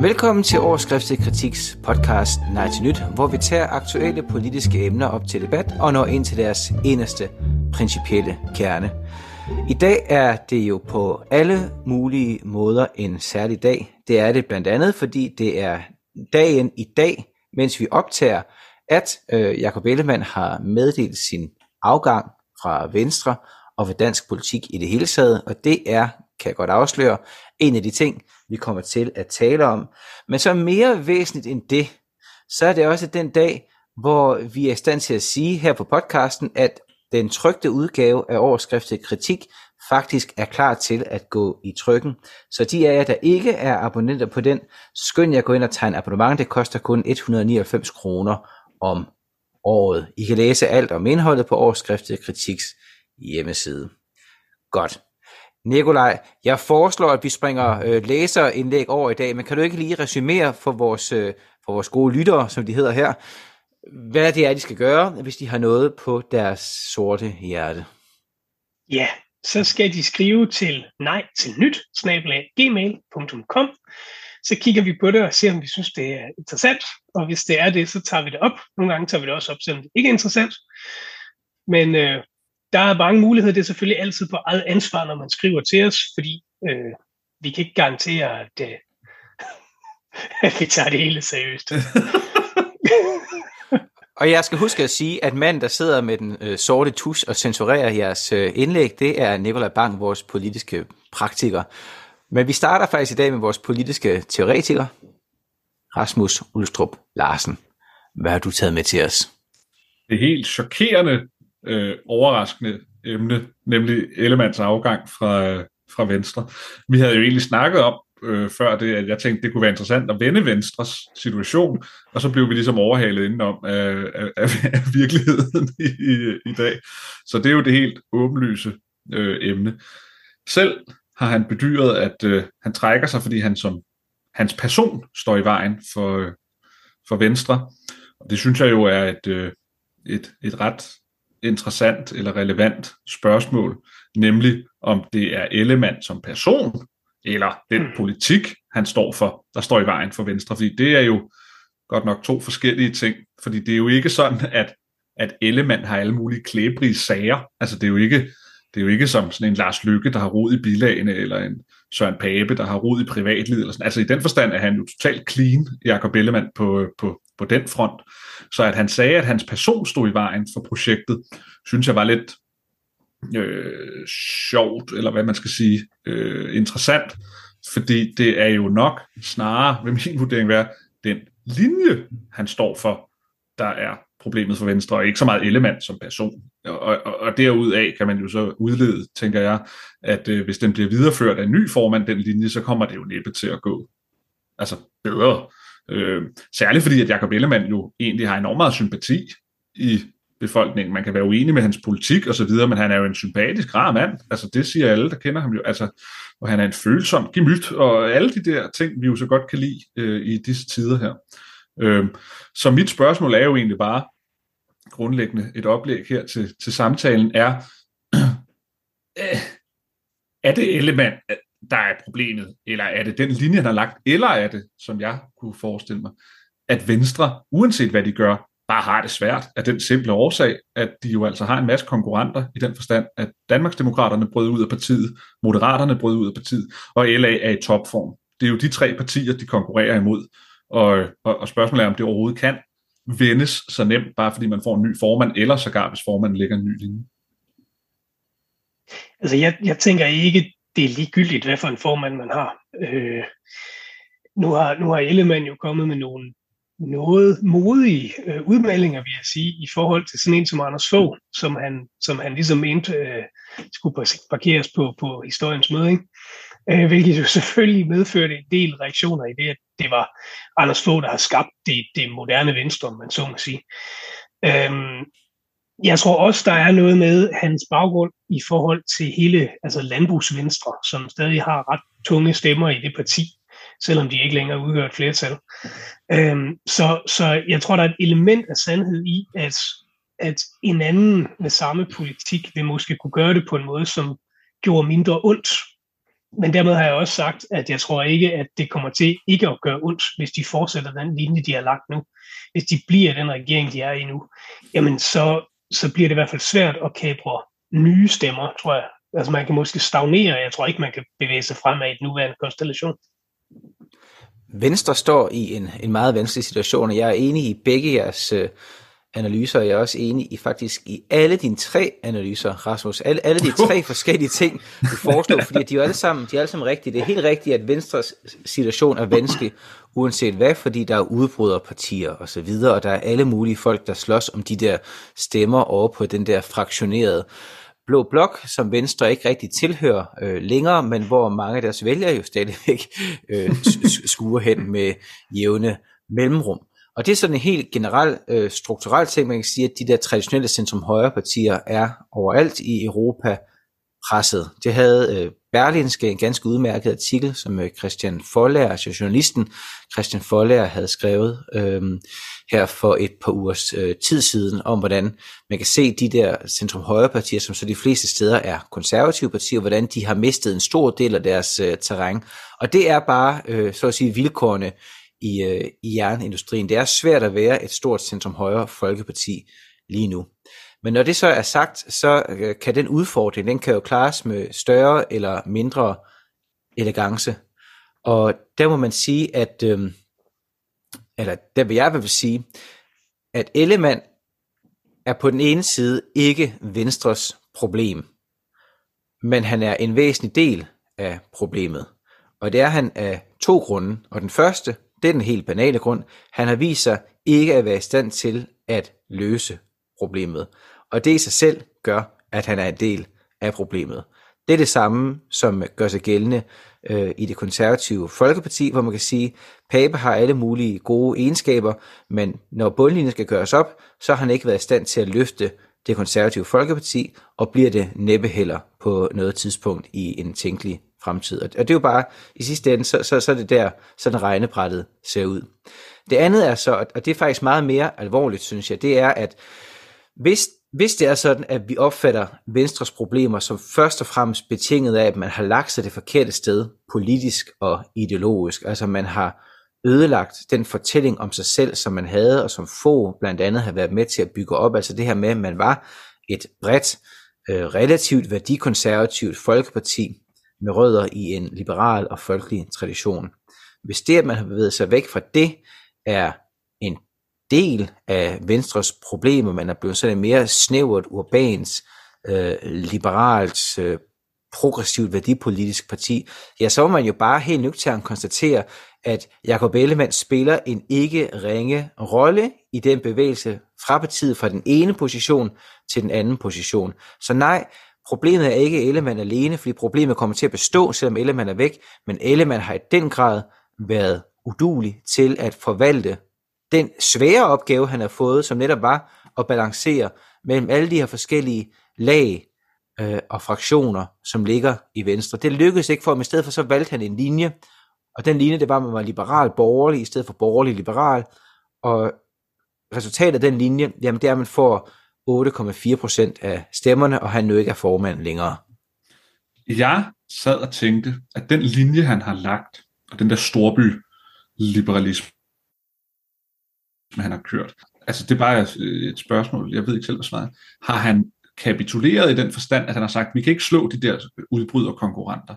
Velkommen til Overskriftet Kritiks podcast Nej til Nyt, hvor vi tager aktuelle politiske emner op til debat og når ind til deres eneste principielle kerne. I dag er det jo på alle mulige måder en særlig dag. Det er det blandt andet, fordi det er dagen i dag, mens vi optager, at øh, Jakob Ellemann har meddelt sin afgang fra Venstre og ved dansk politik i det hele taget, og det er, kan jeg godt afsløre, en af de ting, vi kommer til at tale om. Men så mere væsentligt end det, så er det også den dag, hvor vi er i stand til at sige her på podcasten, at den trygte udgave af overskriftet kritik faktisk er klar til at gå i trykken. Så de af jer, der ikke er abonnenter på den, skynd jer at gå ind og tegne abonnement. Det koster kun 199 kroner om året. I kan læse alt om indholdet på overskriftet kritiks hjemmeside. Godt. Nikolaj, jeg foreslår, at vi springer øh, læserindlæg over i dag, men kan du ikke lige resumere for vores, øh, for vores gode lyttere, som de hedder her, hvad det er, de skal gøre, hvis de har noget på deres sorte hjerte? Ja, så skal de skrive til nej til nyt, gmail.com. Så kigger vi på det og ser, om vi synes, det er interessant. Og hvis det er det, så tager vi det op. Nogle gange tager vi det også op, selvom det ikke er interessant. Men øh, der er mange muligheder. Det er selvfølgelig altid på eget ansvar, når man skriver til os, fordi øh, vi kan ikke garantere, at, øh, at vi tager det hele seriøst. Og jeg skal huske at sige, at manden, der sidder med den øh, sorte tus og censurerer jeres øh, indlæg, det er Nikolaj Bang, vores politiske praktiker. Men vi starter faktisk i dag med vores politiske teoretiker, Rasmus Ulstrup Larsen. Hvad har du taget med til os? Det helt chokerende, øh, overraskende emne, nemlig Ellemands afgang fra, øh, fra Venstre. Vi havde jo egentlig snakket om, øh, før det, at jeg tænkte, det kunne være interessant at vende Venstres situation, og så blev vi ligesom overhalet indenom af, af, af, af virkeligheden i, i, i dag. Så det er jo det helt åbenlyse øh, emne. Selv har han bedyret, at øh, han trækker sig, fordi han som hans person står i vejen for, øh, for Venstre. Og det synes jeg jo er et, øh, et, et ret interessant eller relevant spørgsmål, nemlig om det er Ellemann som person, eller den mm. politik, han står for, der står i vejen for Venstre. Fordi det er jo godt nok to forskellige ting. Fordi det er jo ikke sådan, at, at Ellemann har alle mulige klæbrige sager. Altså det er jo ikke, det er jo ikke som sådan en Lars Lykke, der har rod i bilagene, eller en Søren Pape, der har rod i privatlivet. Eller sådan. Altså i den forstand er han jo totalt clean, Jakob Ellemann, på, på, på den front. Så at han sagde, at hans person stod i vejen for projektet, synes jeg var lidt øh, sjovt, eller hvad man skal sige, øh, interessant, fordi det er jo nok snarere, ved min vurdering være, den linje, han står for, der er problemet for Venstre, og ikke så meget element som person. Og, og, og derudaf kan man jo så udlede, tænker jeg, at øh, hvis den bliver videreført af en ny formand, den linje, så kommer det jo næppe til at gå altså bedre. Øh, særligt fordi, at Jacob Ellemann jo egentlig har enormt meget sympati i befolkningen. Man kan være uenig med hans politik og så videre, men han er jo en sympatisk, rar mand. Altså det siger alle, der kender ham jo. Altså, og han er en følsom gemyt, og alle de der ting, vi jo så godt kan lide øh, i disse tider her. Øh, så mit spørgsmål er jo egentlig bare, grundlæggende et oplæg her til, til samtalen, er, øh, er det element, der er problemet, eller er det den linje, han har lagt, eller er det, som jeg kunne forestille mig, at Venstre, uanset hvad de gør, bare har det svært af den simple årsag, at de jo altså har en masse konkurrenter i den forstand, at Danmarksdemokraterne brød ud af partiet, Moderaterne brød ud af partiet, og LA er i topform. Det er jo de tre partier, de konkurrerer imod, og, og, og spørgsmålet er, om det overhovedet kan vendes så nemt, bare fordi man får en ny formand, eller sågar hvis formanden lægger en ny linje. Altså jeg, jeg tænker ikke, det er ligegyldigt, hvad for en formand man har. Øh, nu har, nu har Ellemann jo kommet med nogle noget modige øh, udmeldinger, vil jeg sige, i forhold til sådan en som Anders Fogh, som han, som han ligesom mente øh, skulle parkeres på, på historiens møde. Ikke? Øh, hvilket jo selvfølgelig medførte en del reaktioner i det, at det var Anders Fogh, der har skabt det, det moderne venstre, om man så må sige. Øhm, jeg tror også, der er noget med hans baggrund i forhold til hele altså landbrugsvenstre, som stadig har ret tunge stemmer i det parti selvom de ikke længere udgør et flertal. Øhm, så, så jeg tror, der er et element af sandhed i, at, at en anden med samme politik vil måske kunne gøre det på en måde, som gjorde mindre ondt men dermed har jeg også sagt, at jeg tror ikke, at det kommer til ikke at gøre ondt, hvis de fortsætter den linje, de har lagt nu. Hvis de bliver den regering, de er i nu, jamen så, så bliver det i hvert fald svært at kæbre nye stemmer, tror jeg. Altså man kan måske stagnere, jeg tror ikke, man kan bevæge sig fremad i den nuværende konstellation. Venstre står i en, en meget vanskelig situation, og jeg er enig i begge jeres øh, analyser, og jeg er også enig i faktisk i alle dine tre analyser, Rasmus. Alle, alle de tre forskellige ting, du foreslår, fordi de er alle sammen, de er alle sammen rigtige. Det er helt rigtigt, at Venstres situation er vanskelig, uanset hvad, fordi der er udbryderpartier og så videre, og der er alle mulige folk, der slås om de der stemmer over på den der fraktionerede Blå Blok, som Venstre ikke rigtig tilhører øh, længere, men hvor mange af deres vælgere jo stadigvæk øh, skuer hen med jævne mellemrum. Og det er sådan en helt generel øh, strukturel ting, man kan sige, at de der traditionelle centrum-højre partier er overalt i Europa presset. Det havde øh, Berlinske en ganske udmærket artikel, som øh, Christian Foller, altså journalisten Christian Foller, havde skrevet øh, her for et par ugers øh, tid siden, om hvordan man kan se de der centrum-højre partier, som så de fleste steder er konservative partier, hvordan de har mistet en stor del af deres øh, terræn. Og det er bare, øh, så at sige, vilkårene i, øh, i jernindustrien. Det er svært at være et stort centrum-højre folkeparti lige nu. Men når det så er sagt, så øh, kan den udfordring, den kan jo klares med større eller mindre elegance. Og der må man sige, at, øh, eller der vil jeg vil sige, at Ellemann er på den ene side ikke Venstres problem, men han er en væsentlig del af problemet. Og det er han af to grunde. Og den første, det er den helt banale grund. Han har vist sig ikke at være i stand til at løse problemet. Og det i sig selv gør, at han er en del af problemet. Det er det samme, som gør sig gældende øh, i det konservative Folkeparti, hvor man kan sige, at Pape har alle mulige gode egenskaber, men når bundlinjen skal gøres op, så har han ikke været i stand til at løfte det konservative Folkeparti, og bliver det næppe heller på noget tidspunkt i en tænkelig fremtid. Og det er jo bare, i sidste ende, så, så, så er det der, sådan regnebrættet ser ud. Det andet er så, og det er faktisk meget mere alvorligt, synes jeg, det er, at hvis, hvis det er sådan, at vi opfatter Venstres problemer som først og fremmest betinget af, at man har lagt sig det forkerte sted, politisk og ideologisk, altså man har ødelagt den fortælling om sig selv, som man havde, og som få blandt andet har været med til at bygge op, altså det her med, at man var et bredt, øh, relativt værdikonservativt folkeparti, med rødder i en liberal og folkelig tradition. Hvis det, at man har bevæget sig væk fra det, er en del af Venstres problemer, man er blevet sådan en mere snævert, urbans, øh, liberalt, øh, progressivt værdipolitisk parti, ja, så må man jo bare helt nøgternt konstatere, at Jacob Ellemann spiller en ikke ringe rolle i den bevægelse fra partiet fra den ene position til den anden position. Så nej, Problemet er ikke Ellemann alene, fordi problemet kommer til at bestå, selvom Ellemann er væk, men Ellemann har i den grad været udulig til at forvalte den svære opgave, han har fået, som netop var at balancere mellem alle de her forskellige lag øh, og fraktioner, som ligger i Venstre. Det lykkedes ikke for ham, i stedet for så valgte han en linje, og den linje, det var, at man var liberal-borgerlig, i stedet for borgerlig-liberal, og resultatet af den linje, jamen det er, at man får 8,4 procent af stemmerne, og han nu ikke er formand længere. Jeg sad og tænkte, at den linje, han har lagt, og den der storby liberalisme, han har kørt, altså det er bare et spørgsmål, jeg ved ikke selv, hvad svaret Har han kapituleret i den forstand, at han har sagt, vi kan ikke slå de der udbryder konkurrenter,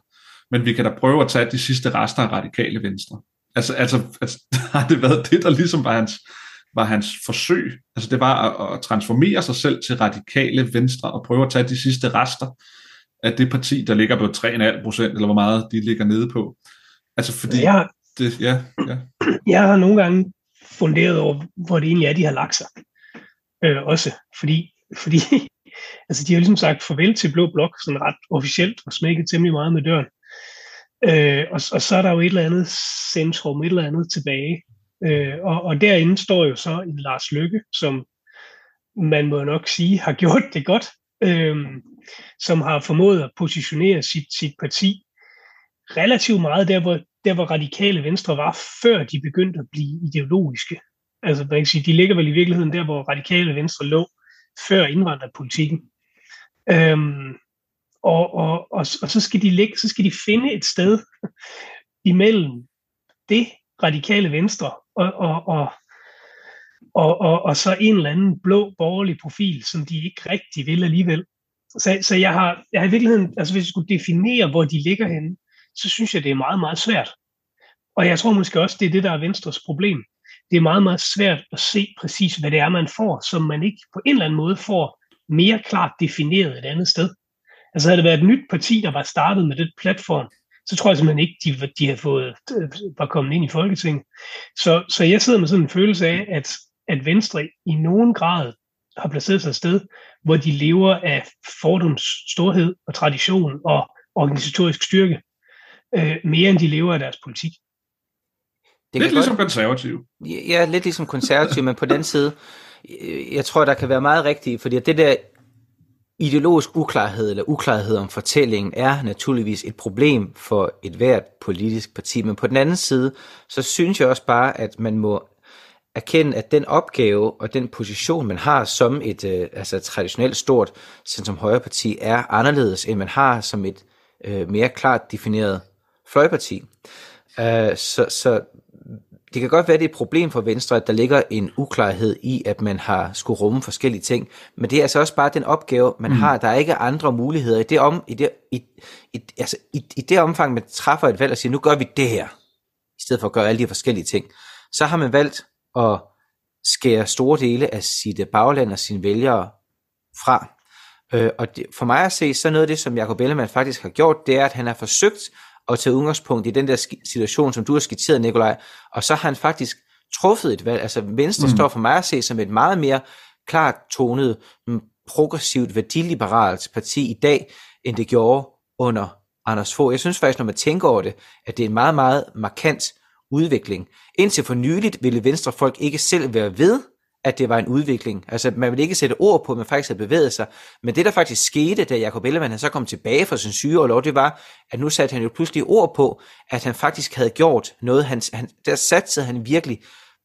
men vi kan da prøve at tage de sidste rester af radikale venstre. Altså, altså, altså har det været det, der ligesom var hans, var hans forsøg. Altså det var at, at transformere sig selv til radikale venstre og prøve at tage de sidste rester af det parti, der ligger på 3,5 procent, eller hvor meget de ligger nede på. Altså fordi... Jeg, det, ja, ja. jeg har nogle gange funderet over, hvor det egentlig er, de har lagt sig. Øh, også fordi, fordi altså de har ligesom sagt farvel til Blå Blok, sådan ret officielt, og smækket temmelig meget med døren. Øh, og, og så er der jo et eller andet centrum, et eller andet tilbage, Øh, og, og derinde står jo så en Lars Lykke, som man må nok sige har gjort det godt, øh, som har formået at positionere sit, sit parti relativt meget der hvor, der, hvor radikale venstre var, før de begyndte at blive ideologiske. Altså, man kan sige, de ligger vel i virkeligheden der, hvor radikale venstre lå, før indvandrerpolitikken. Øhm, og, og, og, og så, skal de ligge, så skal de finde et sted imellem det radikale venstre og, og, og, og, og, og så en eller anden blå borgerlig profil, som de ikke rigtig vil alligevel. Så, så jeg, har, jeg har i virkeligheden, altså hvis jeg skulle definere, hvor de ligger henne, så synes jeg, det er meget, meget svært. Og jeg tror måske også, det er det, der er Venstres problem. Det er meget, meget svært at se præcis, hvad det er, man får, som man ikke på en eller anden måde får mere klart defineret et andet sted. Altså havde det været et nyt parti, der var startet med den platform, så tror jeg simpelthen ikke, de, de har fået, var kommet ind i Folketinget. Så, så jeg sidder med sådan en følelse af, at, at Venstre i nogen grad har placeret sig et sted, hvor de lever af fordums storhed og tradition og organisatorisk styrke, øh, mere end de lever af deres politik. Det lidt ligesom godt, konservativ. Ja, lidt ligesom konservativ, men på den side, jeg tror, der kan være meget rigtigt, fordi det der ideologisk uklarhed eller uklarhed om fortællingen er naturligvis et problem for et hvert politisk parti, men på den anden side, så synes jeg også bare, at man må erkende, at den opgave og den position, man har som et øh, altså traditionelt stort centrum højre parti, er anderledes, end man har som et øh, mere klart defineret fløjparti. Uh, så, så det kan godt være, det er et problem for Venstre, at der ligger en uklarhed i, at man har skulle rumme forskellige ting. Men det er altså også bare den opgave, man mm. har. Der er ikke andre muligheder. I det, om, i, det, i, i, altså, i, i det omfang, man træffer et valg og siger, nu gør vi det her, i stedet for at gøre alle de forskellige ting, så har man valgt at skære store dele af sit bagland og sine vælgere fra. Øh, og det, for mig at se, så noget af det, som Jacob Ellemann faktisk har gjort, det er, at han har forsøgt at tage udgangspunkt i den der situation, som du har skitseret, Nikolaj, og så har han faktisk truffet et valg. Altså Venstre mm. står for mig at se som et meget mere klart tonet, progressivt, værdiliberalt parti i dag, end det gjorde under Anders Fogh. Jeg synes faktisk, når man tænker over det, at det er en meget, meget markant udvikling. Indtil for nyligt ville Venstrefolk ikke selv være ved, at det var en udvikling. Altså, man vil ikke sætte ord på, at man faktisk havde bevæget sig. Men det, der faktisk skete, da Jacob Ellemann så kom tilbage fra sin sygeårlov, det var, at nu satte han jo pludselig ord på, at han faktisk havde gjort noget. Han, han, der satte han virkelig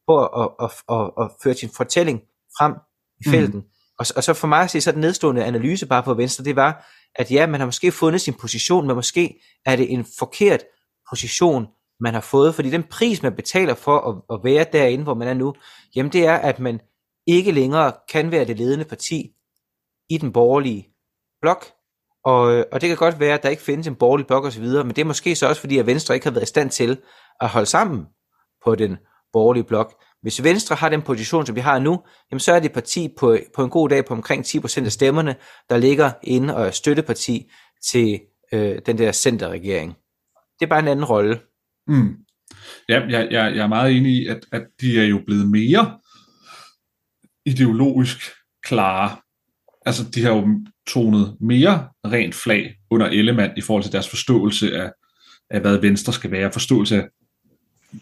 på at, at, at, at, at føre sin fortælling frem i mhm. felten. Mm. Og, og så for mig at se, så den nedstående analyse bare på venstre, det var, at ja, man har måske fundet sin position, men måske er det en forkert position, man har fået, fordi den pris, man betaler for at, at være derinde, hvor man er nu, jamen det er, at man ikke længere kan være det ledende parti i den borgerlige blok, og, og det kan godt være, at der ikke findes en borgerlig blok osv., men det er måske så også fordi, at Venstre ikke har været i stand til at holde sammen på den borgerlige blok. Hvis Venstre har den position, som vi har nu, jamen så er det parti på, på en god dag på omkring 10% af stemmerne, der ligger inde og er støtteparti til øh, den der centerregering. Det er bare en anden rolle. Mm. Ja, jeg, jeg, jeg er meget enig i, at, at de er jo blevet mere ideologisk klare. Altså, de har jo tonet mere rent flag under Ellemann i forhold til deres forståelse af, af hvad Venstre skal være, forståelse af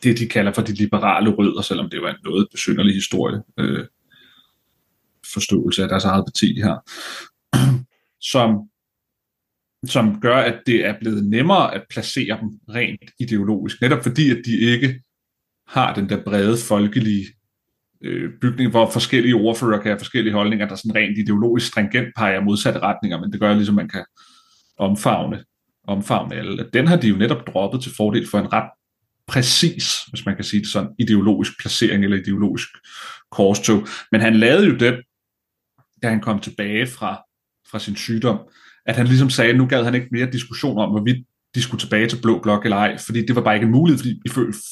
det, de kalder for de liberale rødder, selvom det var en noget besynderlig historie, øh, forståelse af deres eget parti her, som som gør, at det er blevet nemmere at placere dem rent ideologisk, netop fordi, at de ikke har den der brede folkelige øh, bygning, hvor forskellige ordfører kan have forskellige holdninger, der sådan rent ideologisk stringent peger modsatte retninger, men det gør ligesom, man kan omfavne, omfavne alle. Den har de jo netop droppet til fordel for en ret præcis, hvis man kan sige det sådan, ideologisk placering eller ideologisk korstog. Men han lavede jo det, da han kom tilbage fra, fra sin sygdom, at han ligesom sagde, at nu gad han ikke mere diskussion om, hvorvidt de skulle tilbage til Blå Blok eller ej, fordi det var bare ikke en mulighed, fordi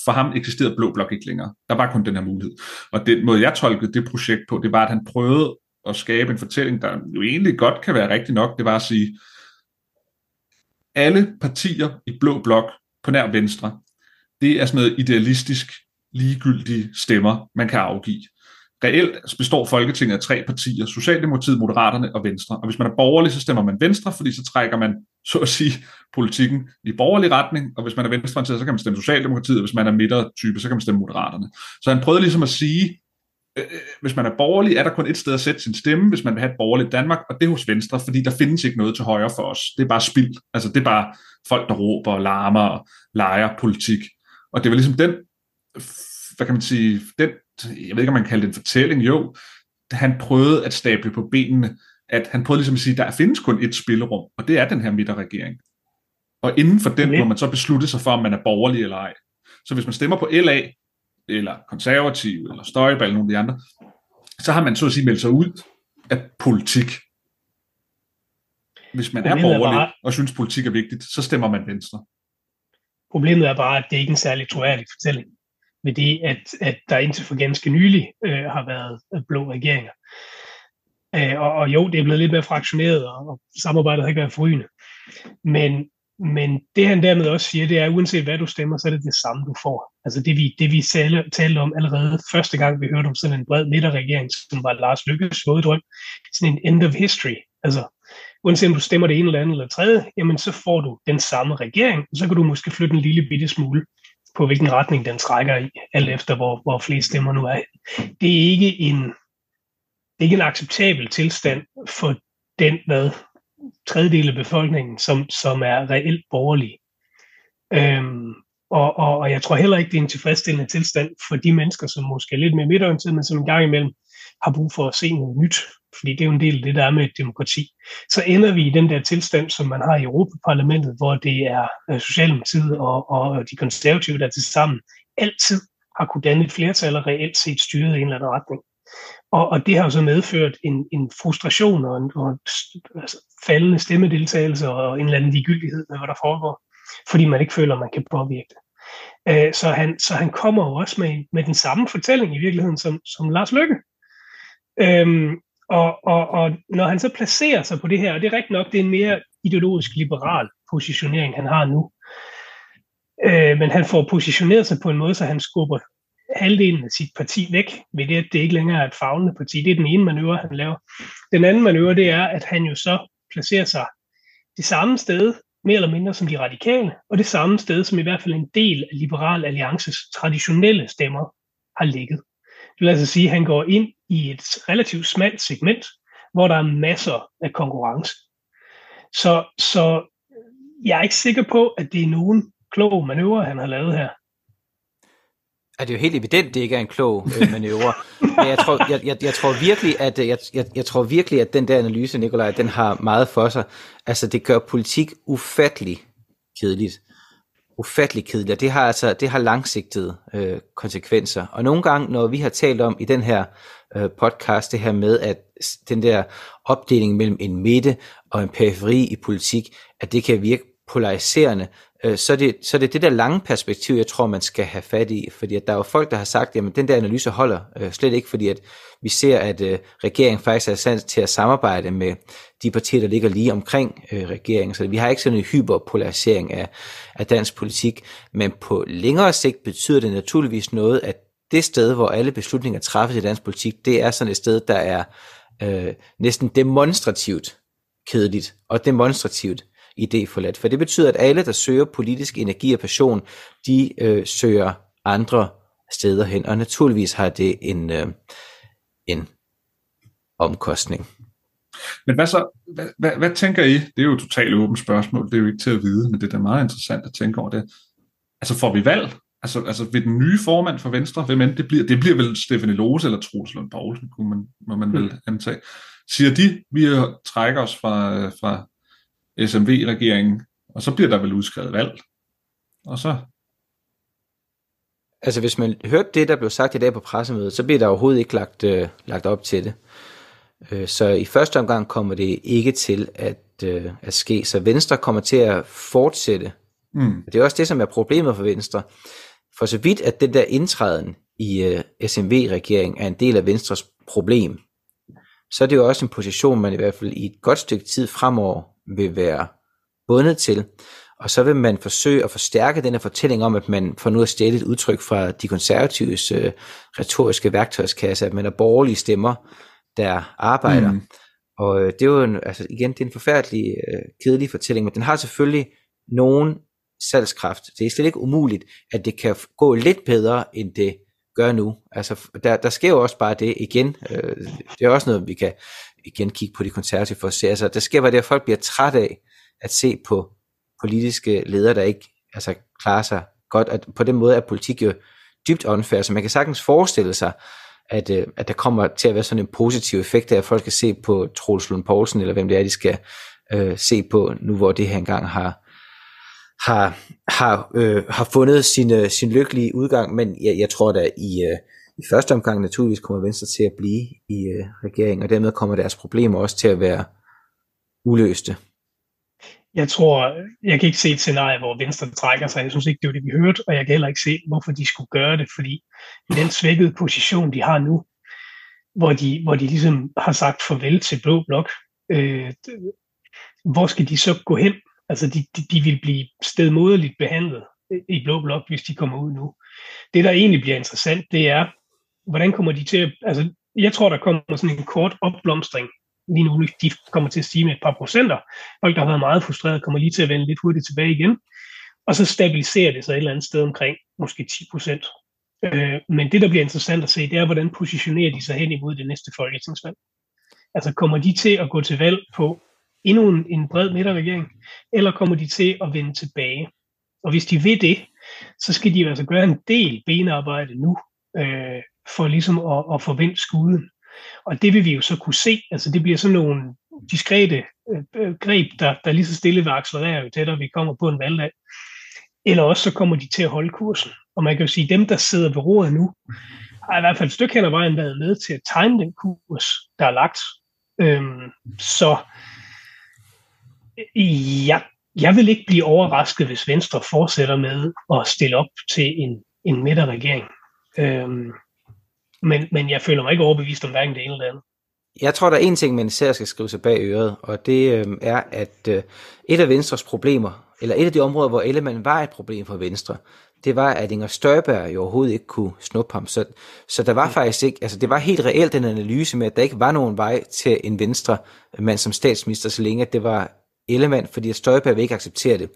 for ham eksisterede Blå Blok ikke længere. Der var kun den her mulighed. Og den måde, jeg tolkede det projekt på, det var, at han prøvede at skabe en fortælling, der jo egentlig godt kan være rigtig nok. Det var at sige, alle partier i Blå Blok på nær Venstre, det er sådan noget idealistisk ligegyldige stemmer, man kan afgive reelt består Folketinget af tre partier, Socialdemokratiet, Moderaterne og Venstre. Og hvis man er borgerlig, så stemmer man Venstre, fordi så trækker man, så at sige, politikken i borgerlig retning, og hvis man er venstreorienteret, så kan man stemme Socialdemokratiet, og hvis man er midtertype, så kan man stemme Moderaterne. Så han prøvede ligesom at sige, øh, øh, hvis man er borgerlig, er der kun et sted at sætte sin stemme, hvis man vil have et borgerligt Danmark, og det er hos Venstre, fordi der findes ikke noget til højre for os. Det er bare spild. Altså, det er bare folk, der råber og larmer og leger politik. Og det var ligesom den, hvad kan man sige, den jeg ved ikke, om man kalder det en fortælling, jo, han prøvede at stable på benene at han prøvede ligesom at sige, at der findes kun et spillerum, og det er den her midterregering. Og inden for den må man så beslutte sig for, om man er borgerlig eller ej. Så hvis man stemmer på LA, eller konservativ, eller Støjbal, eller nogle af de andre, så har man så at sige meldt sig ud af politik. Hvis man Problemet er borgerlig er bare, og synes, politik er vigtigt, så stemmer man venstre. Problemet er bare, at det ikke er en særlig troværdig fortælling. Ved det, at, at der indtil for ganske nylig øh, har været øh, blå regeringer. Øh, og, og jo, det er blevet lidt mere fraktioneret, og, og samarbejdet har ikke været forrygende. Men, men det han dermed også siger, det er, at uanset hvad du stemmer, så er det det samme, du får. Altså det vi, det vi talte om allerede første gang, vi hørte om sådan en bred midterregering, som var Lars Lykkes drøm, sådan en end of history. Altså uanset om du stemmer det ene eller andet eller tredje, jamen så får du den samme regering, og så kan du måske flytte en lille bitte smule på, hvilken retning den trækker i, alt efter hvor, hvor flest stemmer nu er. Det er ikke en, det er ikke en acceptabel tilstand for den, hvad, tredjedel af befolkningen, som, som er reelt borgerlig. Øhm, og, og, og jeg tror heller ikke, det er en tilfredsstillende tilstand for de mennesker, som måske er lidt mere midtorienterede, men som en gang imellem har brug for at se noget nyt. Fordi det er jo en del af det, der er med et demokrati. Så ender vi i den der tilstand, som man har i Europaparlamentet, hvor det er øh, Socialdemokratiet og, og de konservative, der til sammen altid har kunne danne et flertal og reelt set styret i en eller anden retning. Og, og det har jo så medført en, en frustration og en og altså, faldende stemmedeltagelse og en eller anden ligegyldighed med, hvad der foregår, fordi man ikke føler, at man kan påvirke det. Øh, så, han, så han kommer jo også med, med den samme fortælling i virkeligheden som, som Lars Løkke. Øhm, og, og, og når han så placerer sig på det her, og det er rigtigt nok, det er en mere ideologisk liberal positionering, han har nu. Øh, men han får positioneret sig på en måde, så han skubber halvdelen af sit parti væk, ved det, at det ikke længere er et fagnende parti. Det er den ene manøvre, han laver. Den anden manøvre, det er, at han jo så placerer sig det samme sted, mere eller mindre som de radikale, og det samme sted, som i hvert fald en del af Liberal Alliances traditionelle stemmer har ligget. Det vil altså sige, at han går ind i et relativt smalt segment, hvor der er masser af konkurrence. Så, så jeg er ikke sikker på, at det er nogen klog manøvre, han har lavet her er det jo helt evident, det ikke er en klog øh, manøvre. Men jeg tror, jeg, jeg, jeg tror virkelig, at øh, jeg, jeg, jeg tror virkelig, at den der analyse, Nikolaj, den har meget for sig. Altså, det gør politik ufattelig kedeligt. Ufattelig kedeligt. Og det har altså, det har langsigtede øh, konsekvenser. Og nogle gange, når vi har talt om i den her øh, podcast, det her med, at den der opdeling mellem en midte og en periferi i politik, at det kan virke polariserende, øh, så, er det, så er det det der lange perspektiv, jeg tror, man skal have fat i. Fordi at der er jo folk, der har sagt, at den der analyse holder øh, slet ikke, fordi at vi ser, at øh, regeringen faktisk er sand til at samarbejde med de partier, der ligger lige omkring øh, regeringen. Så vi har ikke sådan en hyperpolarisering af, af dansk politik. Men på længere sigt betyder det naturligvis noget, at det sted, hvor alle beslutninger træffes i dansk politik, det er sådan et sted, der er øh, næsten demonstrativt kedeligt og demonstrativt idéforladt. For det betyder, at alle, der søger politisk energi og passion, de øh, søger andre steder hen. Og naturligvis har det en, øh, en omkostning. Men hvad så, hvad, hvad, hvad tænker I? Det er jo et totalt åbent spørgsmål, det er jo ikke til at vide, men det er da meget interessant at tænke over det. Altså får vi valg? Altså, altså ved den nye formand for Venstre, hvem end det bliver, det bliver vel Stefanie Lose eller Troels Lund Poulsen, kunne man, må man vel hmm. antage. Siger de, vi trækker os fra, fra SMV-regeringen, og så bliver der vel udskrevet valg. Og så... Altså hvis man hørte det, der blev sagt i dag på pressemødet, så bliver der overhovedet ikke lagt, øh, lagt op til det. Øh, så i første omgang kommer det ikke til at, øh, at ske. Så Venstre kommer til at fortsætte. Mm. Det er også det, som er problemet for Venstre. For så vidt, at den der indtræden i øh, SMV-regeringen er en del af Venstres problem, så er det jo også en position, man i hvert fald i et godt stykke tid fremover vil være bundet til. Og så vil man forsøge at forstærke den her fortælling om, at man får nu at stjæle et udtryk fra de konservatives øh, retoriske værktøjskasse, at man er borgerlige stemmer, der arbejder. Mm. Og øh, det er jo en, altså igen, det er en forfærdelig øh, kedelig fortælling, men den har selvfølgelig nogen salgskraft. Det er slet ikke umuligt, at det kan gå lidt bedre, end det gør nu. Altså, der, der sker jo også bare det igen. Øh, det er også noget, vi kan igen kigge på de konservative for at se. Altså, der sker bare det, at folk bliver træt af at se på politiske ledere, der ikke altså, klarer sig godt. Og på den måde er politik jo dybt unfair, så man kan sagtens forestille sig, at, øh, at der kommer til at være sådan en positiv effekt af, at folk skal se på Troels Lund Poulsen, eller hvem det er, de skal øh, se på, nu hvor det her engang har, har, har, øh, har fundet sin, øh, sin lykkelige udgang, men jeg, jeg tror da i, øh, i første omgang naturligvis kommer Venstre til at blive i øh, regeringen, og dermed kommer deres problemer også til at være uløste. Jeg tror, jeg kan ikke se et scenarie, hvor Venstre trækker sig. Jeg synes ikke, det var det, vi hørte, og jeg kan heller ikke se, hvorfor de skulle gøre det, fordi i den svækkede position, de har nu, hvor de, hvor de ligesom har sagt farvel til Blå Blok, øh, hvor skal de så gå hen? Altså, de, de, de vil blive stedmoderligt behandlet i Blå Blok, hvis de kommer ud nu. Det, der egentlig bliver interessant, det er, hvordan kommer de til at... Altså, jeg tror, der kommer sådan en kort opblomstring lige nu. De kommer til at stige med et par procenter. Folk, der har været meget frustreret, kommer lige til at vende lidt hurtigt tilbage igen. Og så stabiliserer det sig et eller andet sted omkring måske 10 procent. Øh, men det, der bliver interessant at se, det er, hvordan positionerer de sig hen imod det næste folketingsvalg. Altså kommer de til at gå til valg på endnu en, en bred midterregering, eller kommer de til at vende tilbage? Og hvis de vil det, så skal de altså gøre en del benarbejde nu, øh, for ligesom at, at forvente skuden. Og det vil vi jo så kunne se, altså det bliver sådan nogle diskrete øh, øh, greb, der, der lige så stille vil accelerere, jo tættere vi kommer på en valgdag. Eller også så kommer de til at holde kursen. Og man kan jo sige, at dem, der sidder ved roret nu, har i hvert fald et stykke hen ad vejen været med til at tegne den kurs, der er lagt. Øhm, så øh, ja, jeg vil ikke blive overrasket, hvis Venstre fortsætter med at stille op til en, en midterregering. Øhm, men, men jeg føler mig ikke overbevist om hverken det ene eller det andet. Jeg tror, der er en ting, man især skal skrive sig bag øret, og det øh, er, at øh, et af Venstres problemer, eller et af de områder, hvor Ellemann var et problem for Venstre, det var, at Inger Støjberg jo overhovedet ikke kunne snuppe ham. Så, så der var mm. faktisk ikke, altså det var helt reelt den analyse med, at der ikke var nogen vej til en venstre mand som statsminister, så længe det var Ellemann, fordi Støjberg vil ikke acceptere det.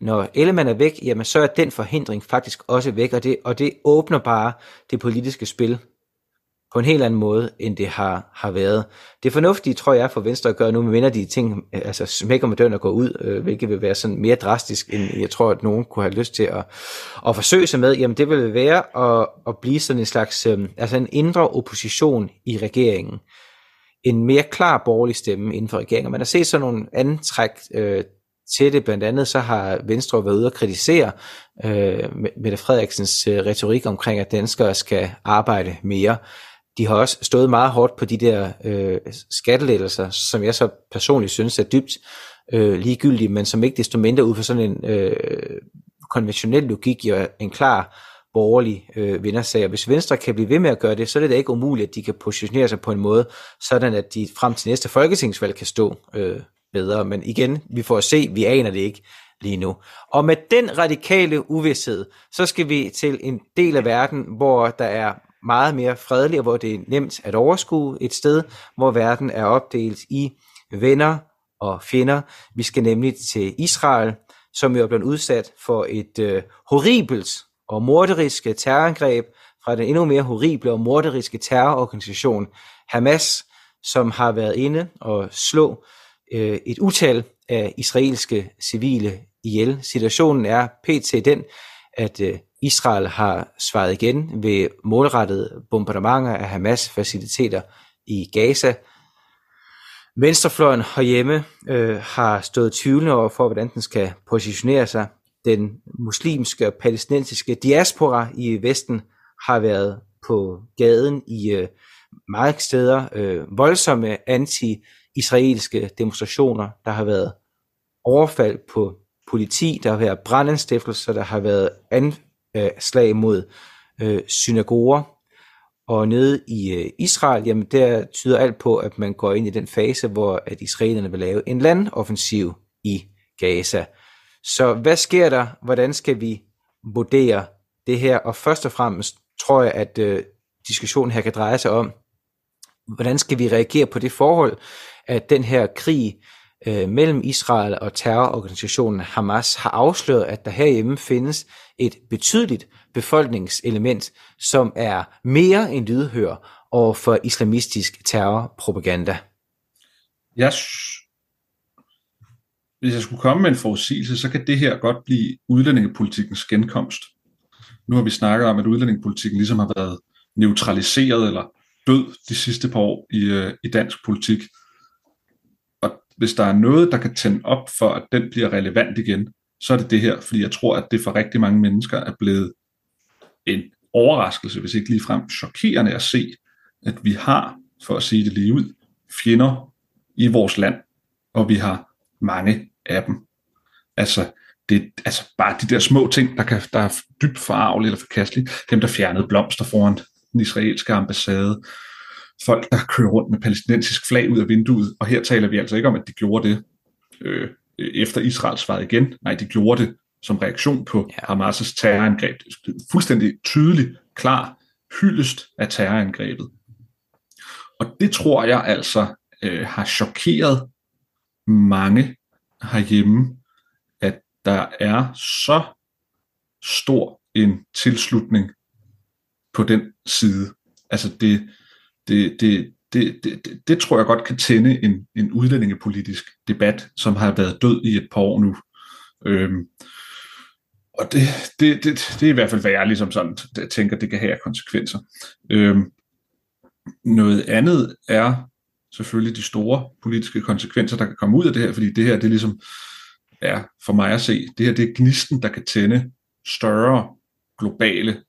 Når Ellemann er væk, jamen så er den forhindring faktisk også væk, og det, og det åbner bare det politiske spil på en helt anden måde, end det har, har været. Det fornuftige, tror jeg, for Venstre at gøre nu, medmindre de ting altså smækker med døren og går ud, øh, hvilket vil være sådan mere drastisk, end jeg tror, at nogen kunne have lyst til at, at forsøge sig med, jamen det vil være at, at blive sådan en slags, øh, altså en indre opposition i regeringen. En mere klar borgerlig stemme inden for regeringen. Man har set sådan nogle antræk øh, til det. Blandt andet så har Venstre været ude og kritisere øh, Mette Frederiksens øh, retorik omkring, at danskere skal arbejde mere de har også stået meget hårdt på de der øh, skattelettelser, som jeg så personligt synes er dybt øh, ligegyldige, men som ikke desto mindre ud fra sådan en øh, konventionel logik jo en klar borgerlig øh, vindersag. Og hvis Venstre kan blive ved med at gøre det, så er det da ikke umuligt, at de kan positionere sig på en måde, sådan at de frem til næste folketingsvalg kan stå øh, bedre. Men igen, vi får at se, vi aner det ikke lige nu. Og med den radikale uvidshed, så skal vi til en del af verden, hvor der er meget mere fredelig, og hvor det er nemt at overskue et sted, hvor verden er opdelt i venner og fjender. Vi skal nemlig til Israel, som jo er blevet udsat for et øh, horribelt og morderiske terrorangreb fra den endnu mere horrible og morderiske terrororganisation Hamas, som har været inde og slå øh, et utal af israelske civile ihjel. Situationen er pt. den, at øh, Israel har svaret igen ved målrettede bombardementer af Hamas faciliteter i Gaza. Venstrefløjen herhjemme øh, har stået tvivlende over for, hvordan den skal positionere sig. Den muslimske og palæstinensiske diaspora i Vesten har været på gaden i øh, mange steder øh, voldsomme anti-israelske demonstrationer. Der har været overfald på politi, der har været brandanstiftelser, der har været anslag øh, mod øh, synagoger. Og nede i øh, Israel, jamen der tyder alt på, at man går ind i den fase, hvor at israelerne vil lave en landoffensiv i Gaza. Så hvad sker der? Hvordan skal vi vurdere det her? Og først og fremmest tror jeg, at øh, diskussionen her kan dreje sig om, hvordan skal vi reagere på det forhold, at den her krig øh, mellem Israel og terrororganisationen Hamas har afsløret, at der herhjemme findes et betydeligt befolkningselement, som er mere end lydhør over for islamistisk terrorpropaganda. Jeg, hvis jeg skulle komme med en forudsigelse, så kan det her godt blive udlændingepolitikens genkomst. Nu har vi snakket om, at udlændingepolitikken ligesom har været neutraliseret eller død de sidste par år i, øh, i dansk politik. Hvis der er noget, der kan tænde op for, at den bliver relevant igen, så er det det her, fordi jeg tror, at det for rigtig mange mennesker er blevet en overraskelse, hvis ikke ligefrem chokerende at se, at vi har, for at sige det lige ud, fjender i vores land, og vi har mange af dem. Altså, det er altså bare de der små ting, der, kan, der er dybt forarvelige eller forkastelige. Dem, der fjernede blomster foran den israelske ambassade. Folk, der kører rundt med palæstinensisk flag ud af vinduet. Og her taler vi altså ikke om, at de gjorde det øh, efter Israels svarede igen. Nej, de gjorde det som reaktion på ja. Hamas' terrorangreb. Fuldstændig tydelig, klar hyldest af terrorangrebet. Og det tror jeg altså øh, har chokeret mange herhjemme, at der er så stor en tilslutning på den side. Altså det, det, det, det, det, det, det tror jeg godt kan tænde en, en udlændingepolitisk debat, som har været død i et par år nu. Øhm, og det, det, det, det er i hvert fald, hvad jeg ligesom sådan tænker, det kan have konsekvenser. Øhm, noget andet er selvfølgelig de store politiske konsekvenser, der kan komme ud af det her, fordi det her, det er ligesom, er for mig at se, det her, det er gnisten, der kan tænde større globale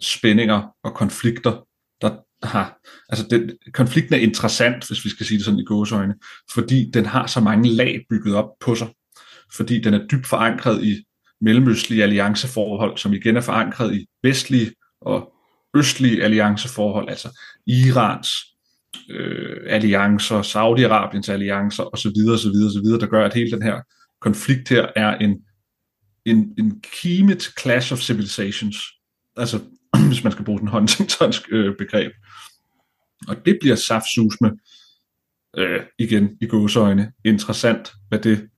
spændinger og konflikter, der har, altså den, konflikten er interessant, hvis vi skal sige det sådan i gåsøjne, fordi den har så mange lag bygget op på sig, fordi den er dybt forankret i mellemøstlige allianceforhold, som igen er forankret i vestlige og østlige allianceforhold, altså Irans øh, alliancer, Saudi-Arabiens alliancer osv., osv., osv., der gør, at hele den her konflikt her er en, en, en kimet clash of civilizations. Altså, hvis man skal bruge den Huntingtonsk øh, begreb. Og det bliver saftsusme, øh, igen i gåsøjne, interessant, hvad det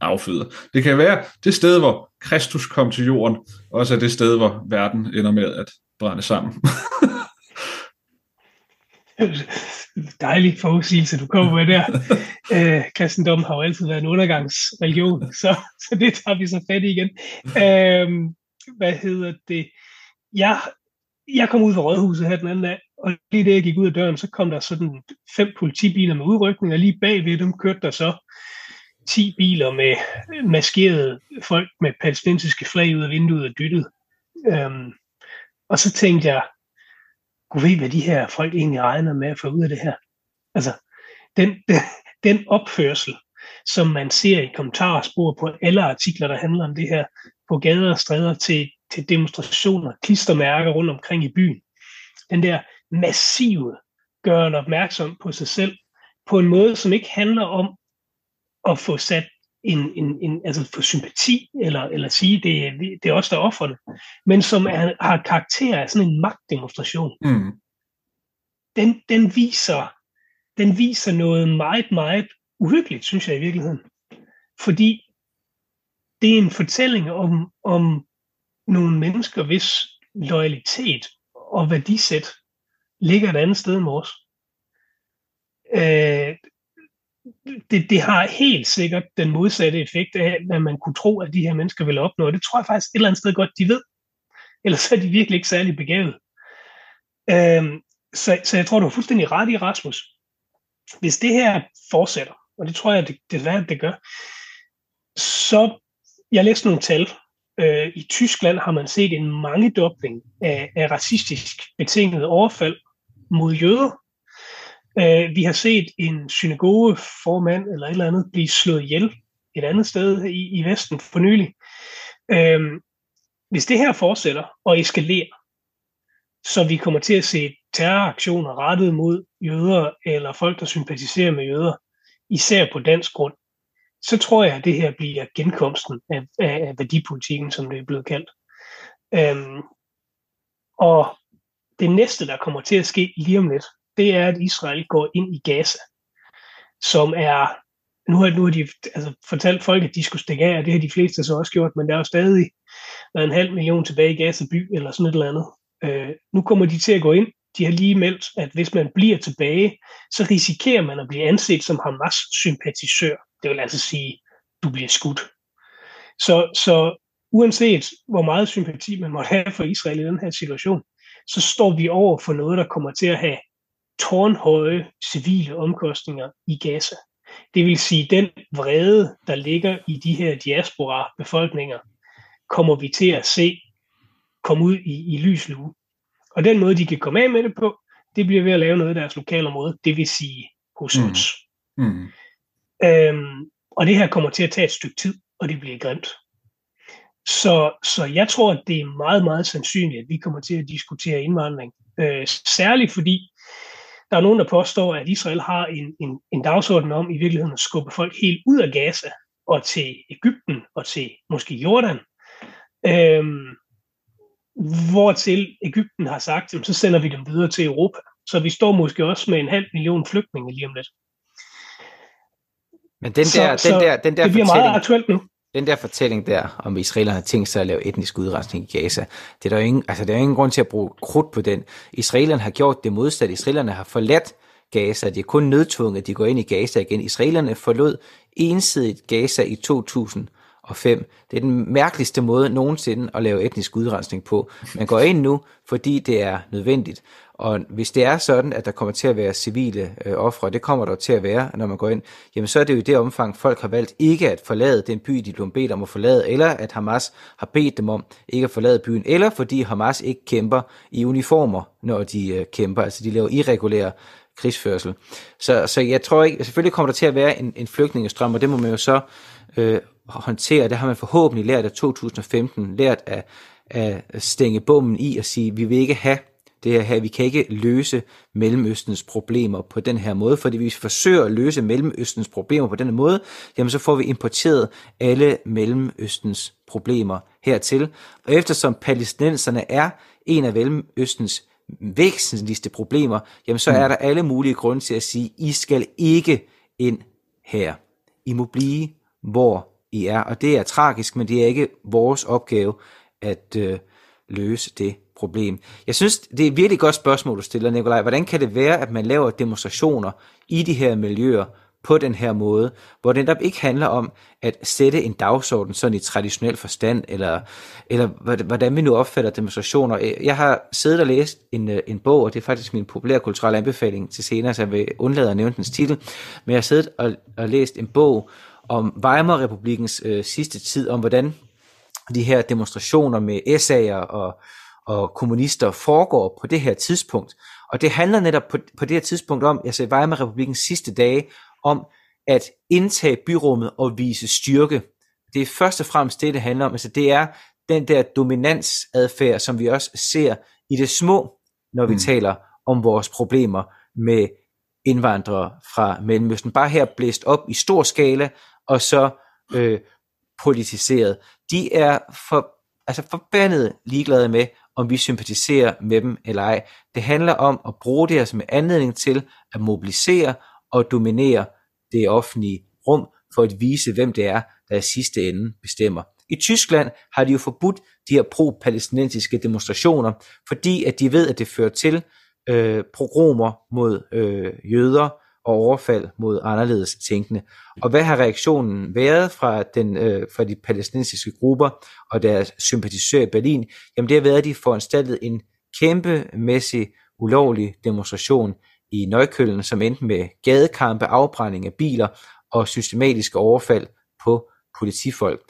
afføder. Det kan være det sted, hvor Kristus kom til jorden, også er det sted, hvor verden ender med at brænde sammen. Dejlig forudsigelse, du kommer med der. Øh, Æ, kristendommen har jo altid været en undergangsreligion, så, så det tager vi så fat i igen. Æ, hvad hedder det? Jeg, jeg kom ud fra rådhuset her den anden dag, og lige da jeg gik ud af døren, så kom der sådan fem politibiler med udrykning, og lige bagved dem kørte der så 10 biler med maskerede folk med palæstinensiske flag ud af vinduet og dyttet. Øhm, og så tænkte jeg, kunne ved, hvad de her folk egentlig regner med at få ud af det her? Altså, den, den, den opførsel, som man ser i kommentarspor på alle artikler, der handler om det her, på gader og stræder til, til demonstrationer, klistermærker rundt omkring i byen. Den der massive gøren opmærksom på sig selv, på en måde, som ikke handler om at få sat en, en, en altså få sympati, eller, eller sige, det, er, det er os, der offrer det, men som er, har karakter af sådan en magtdemonstration. Mm. Den, den, viser, den viser noget meget, meget uhyggeligt, synes jeg i virkeligheden. Fordi det er en fortælling om, om nogle mennesker, hvis loyalitet og værdisæt ligger et andet sted end vores. Øh, det, det har helt sikkert den modsatte effekt af, hvad man kunne tro, at de her mennesker ville opnå. Og det tror jeg faktisk et eller andet sted godt, de ved. Ellers er de virkelig ikke særlig begavet. Øh, så, så jeg tror, du har fuldstændig ret i, Rasmus. Hvis det her fortsætter, og det tror jeg det, desværre, det gør, så, jeg læste nogle tal, øh, i Tyskland har man set en mangedobling af, af racistisk betinget overfald mod jøder Øh, vi har set en synagogeformand eller et eller andet blive slået ihjel et andet sted i, i Vesten for nylig. Øh, hvis det her fortsætter og eskalerer, så vi kommer til at se terroraktioner rettet mod jøder eller folk, der sympatiserer med jøder, især på dansk grund, så tror jeg, at det her bliver genkomsten af, af, af værdipolitikken, som det er blevet kaldt. Øhm, og det næste, der kommer til at ske lige om lidt, det er, at Israel går ind i Gaza, som er, nu har, nu har de altså, fortalt folk, at de skulle stikke af, og det har de fleste så også gjort, men der er jo stadig været en halv million tilbage i Gaza by, eller sådan et eller andet. Øh, nu kommer de til at gå ind. De har lige meldt, at hvis man bliver tilbage, så risikerer man at blive anset som Hamas-sympatisør. Det vil altså sige, du bliver skudt. Så, så uanset hvor meget sympati man måtte have for Israel i den her situation, så står vi over for noget, der kommer til at have tårnhøje civile omkostninger i Gaza. Det vil sige, den vrede, der ligger i de her diaspora-befolkninger, kommer vi til at se komme ud i, i lyslue. Og den måde, de kan komme af med det på, det bliver ved at lave noget i deres lokalområde, det vil sige hos mm. os. Mm. Øhm, og det her kommer til at tage et stykke tid, og det bliver grimt. Så, så jeg tror, at det er meget, meget sandsynligt, at vi kommer til at diskutere indvandring. Øh, særligt fordi der er nogen, der påstår, at Israel har en, en, en dagsorden om i virkeligheden at skubbe folk helt ud af Gaza og til Ægypten og til måske Jordan. Øhm, hvortil Ægypten har sagt, så sender vi dem videre til Europa. Så vi står måske også med en halv million flygtninge lige om lidt. Men den der, så, den der, den der det bliver meget aktuelt nu. Den der fortælling der, om israelerne har tænkt sig at lave etnisk udrensning i Gaza, det er der jo ingen, altså der er ingen grund til at bruge krudt på den. Israelerne har gjort det modsatte. Israelerne har forladt Gaza. De er kun nødtvunget, at de går ind i Gaza igen. Israelerne forlod ensidigt Gaza i 2000 og 5. Det er den mærkeligste måde nogensinde at lave etnisk udrensning på. Man går ind nu, fordi det er nødvendigt. Og hvis det er sådan, at der kommer til at være civile øh, ofre, det kommer der til at være, når man går ind, jamen så er det jo i det omfang, folk har valgt ikke at forlade den by, de blev bedt om at forlade, eller at Hamas har bedt dem om ikke at forlade byen, eller fordi Hamas ikke kæmper i uniformer, når de øh, kæmper, altså de laver irregulære krigsførsel. Så, så jeg tror ikke, selvfølgelig kommer der til at være en, en flygtningestrøm, og det må man jo så øh, håndtere. Det har man forhåbentlig lært af 2015, lært at, at stænge bommen i og sige, vi vil ikke have det her, vi kan ikke løse Mellemøstens problemer på den her måde, fordi hvis vi forsøger at løse Mellemøstens problemer på den her måde, jamen så får vi importeret alle Mellemøstens problemer hertil. Og eftersom palæstinenserne er en af Mellemøstens væsentligste problemer, jamen så er mm. der alle mulige grunde til at sige, I skal ikke ind her. I må blive, hvor I er. Og det er tragisk, men det er ikke vores opgave at øh, løse det problem. Jeg synes, det er et virkelig godt spørgsmål, du stiller, Nikolaj. Hvordan kan det være, at man laver demonstrationer i de her miljøer på den her måde, hvor det netop ikke handler om at sætte en dagsorden sådan i traditionel forstand, eller, eller hvordan vi nu opfatter demonstrationer. Jeg har siddet og læst en, øh, en bog, og det er faktisk min populærkulturelle anbefaling til senere, så jeg vil undlade at nævne dens titel, men jeg har siddet og, og læst en bog om Weimar-republikens øh, sidste tid, om hvordan de her demonstrationer med SA'er og, og kommunister foregår på det her tidspunkt. Og det handler netop på, på det her tidspunkt om, altså Weimar-republikens sidste dage, om at indtage byrummet og vise styrke. Det er først og fremmest det, det handler om. Altså det er den der dominansadfærd, som vi også ser i det små, når vi mm. taler om vores problemer med indvandrere fra Mellemøsten. Bare her blæst op i stor skala, og så øh, politiseret. De er for, altså forbandet ligeglade med, om vi sympatiserer med dem eller ej. Det handler om at bruge det her som en anledning til at mobilisere og dominere det offentlige rum for at vise, hvem det er, der i sidste ende bestemmer. I Tyskland har de jo forbudt de her pro-palæstinensiske demonstrationer, fordi at de ved, at det fører til øh, progromer mod øh, jøder, og overfald mod anderledes tænkende. Og hvad har reaktionen været fra, den, øh, fra de palæstinensiske grupper og deres sympatisører i Berlin? Jamen det har været, at de foranstaltet en kæmpemæssig ulovlig demonstration i Nøjkøllen, som endte med gadekampe, afbrænding af biler og systematiske overfald på politifolk.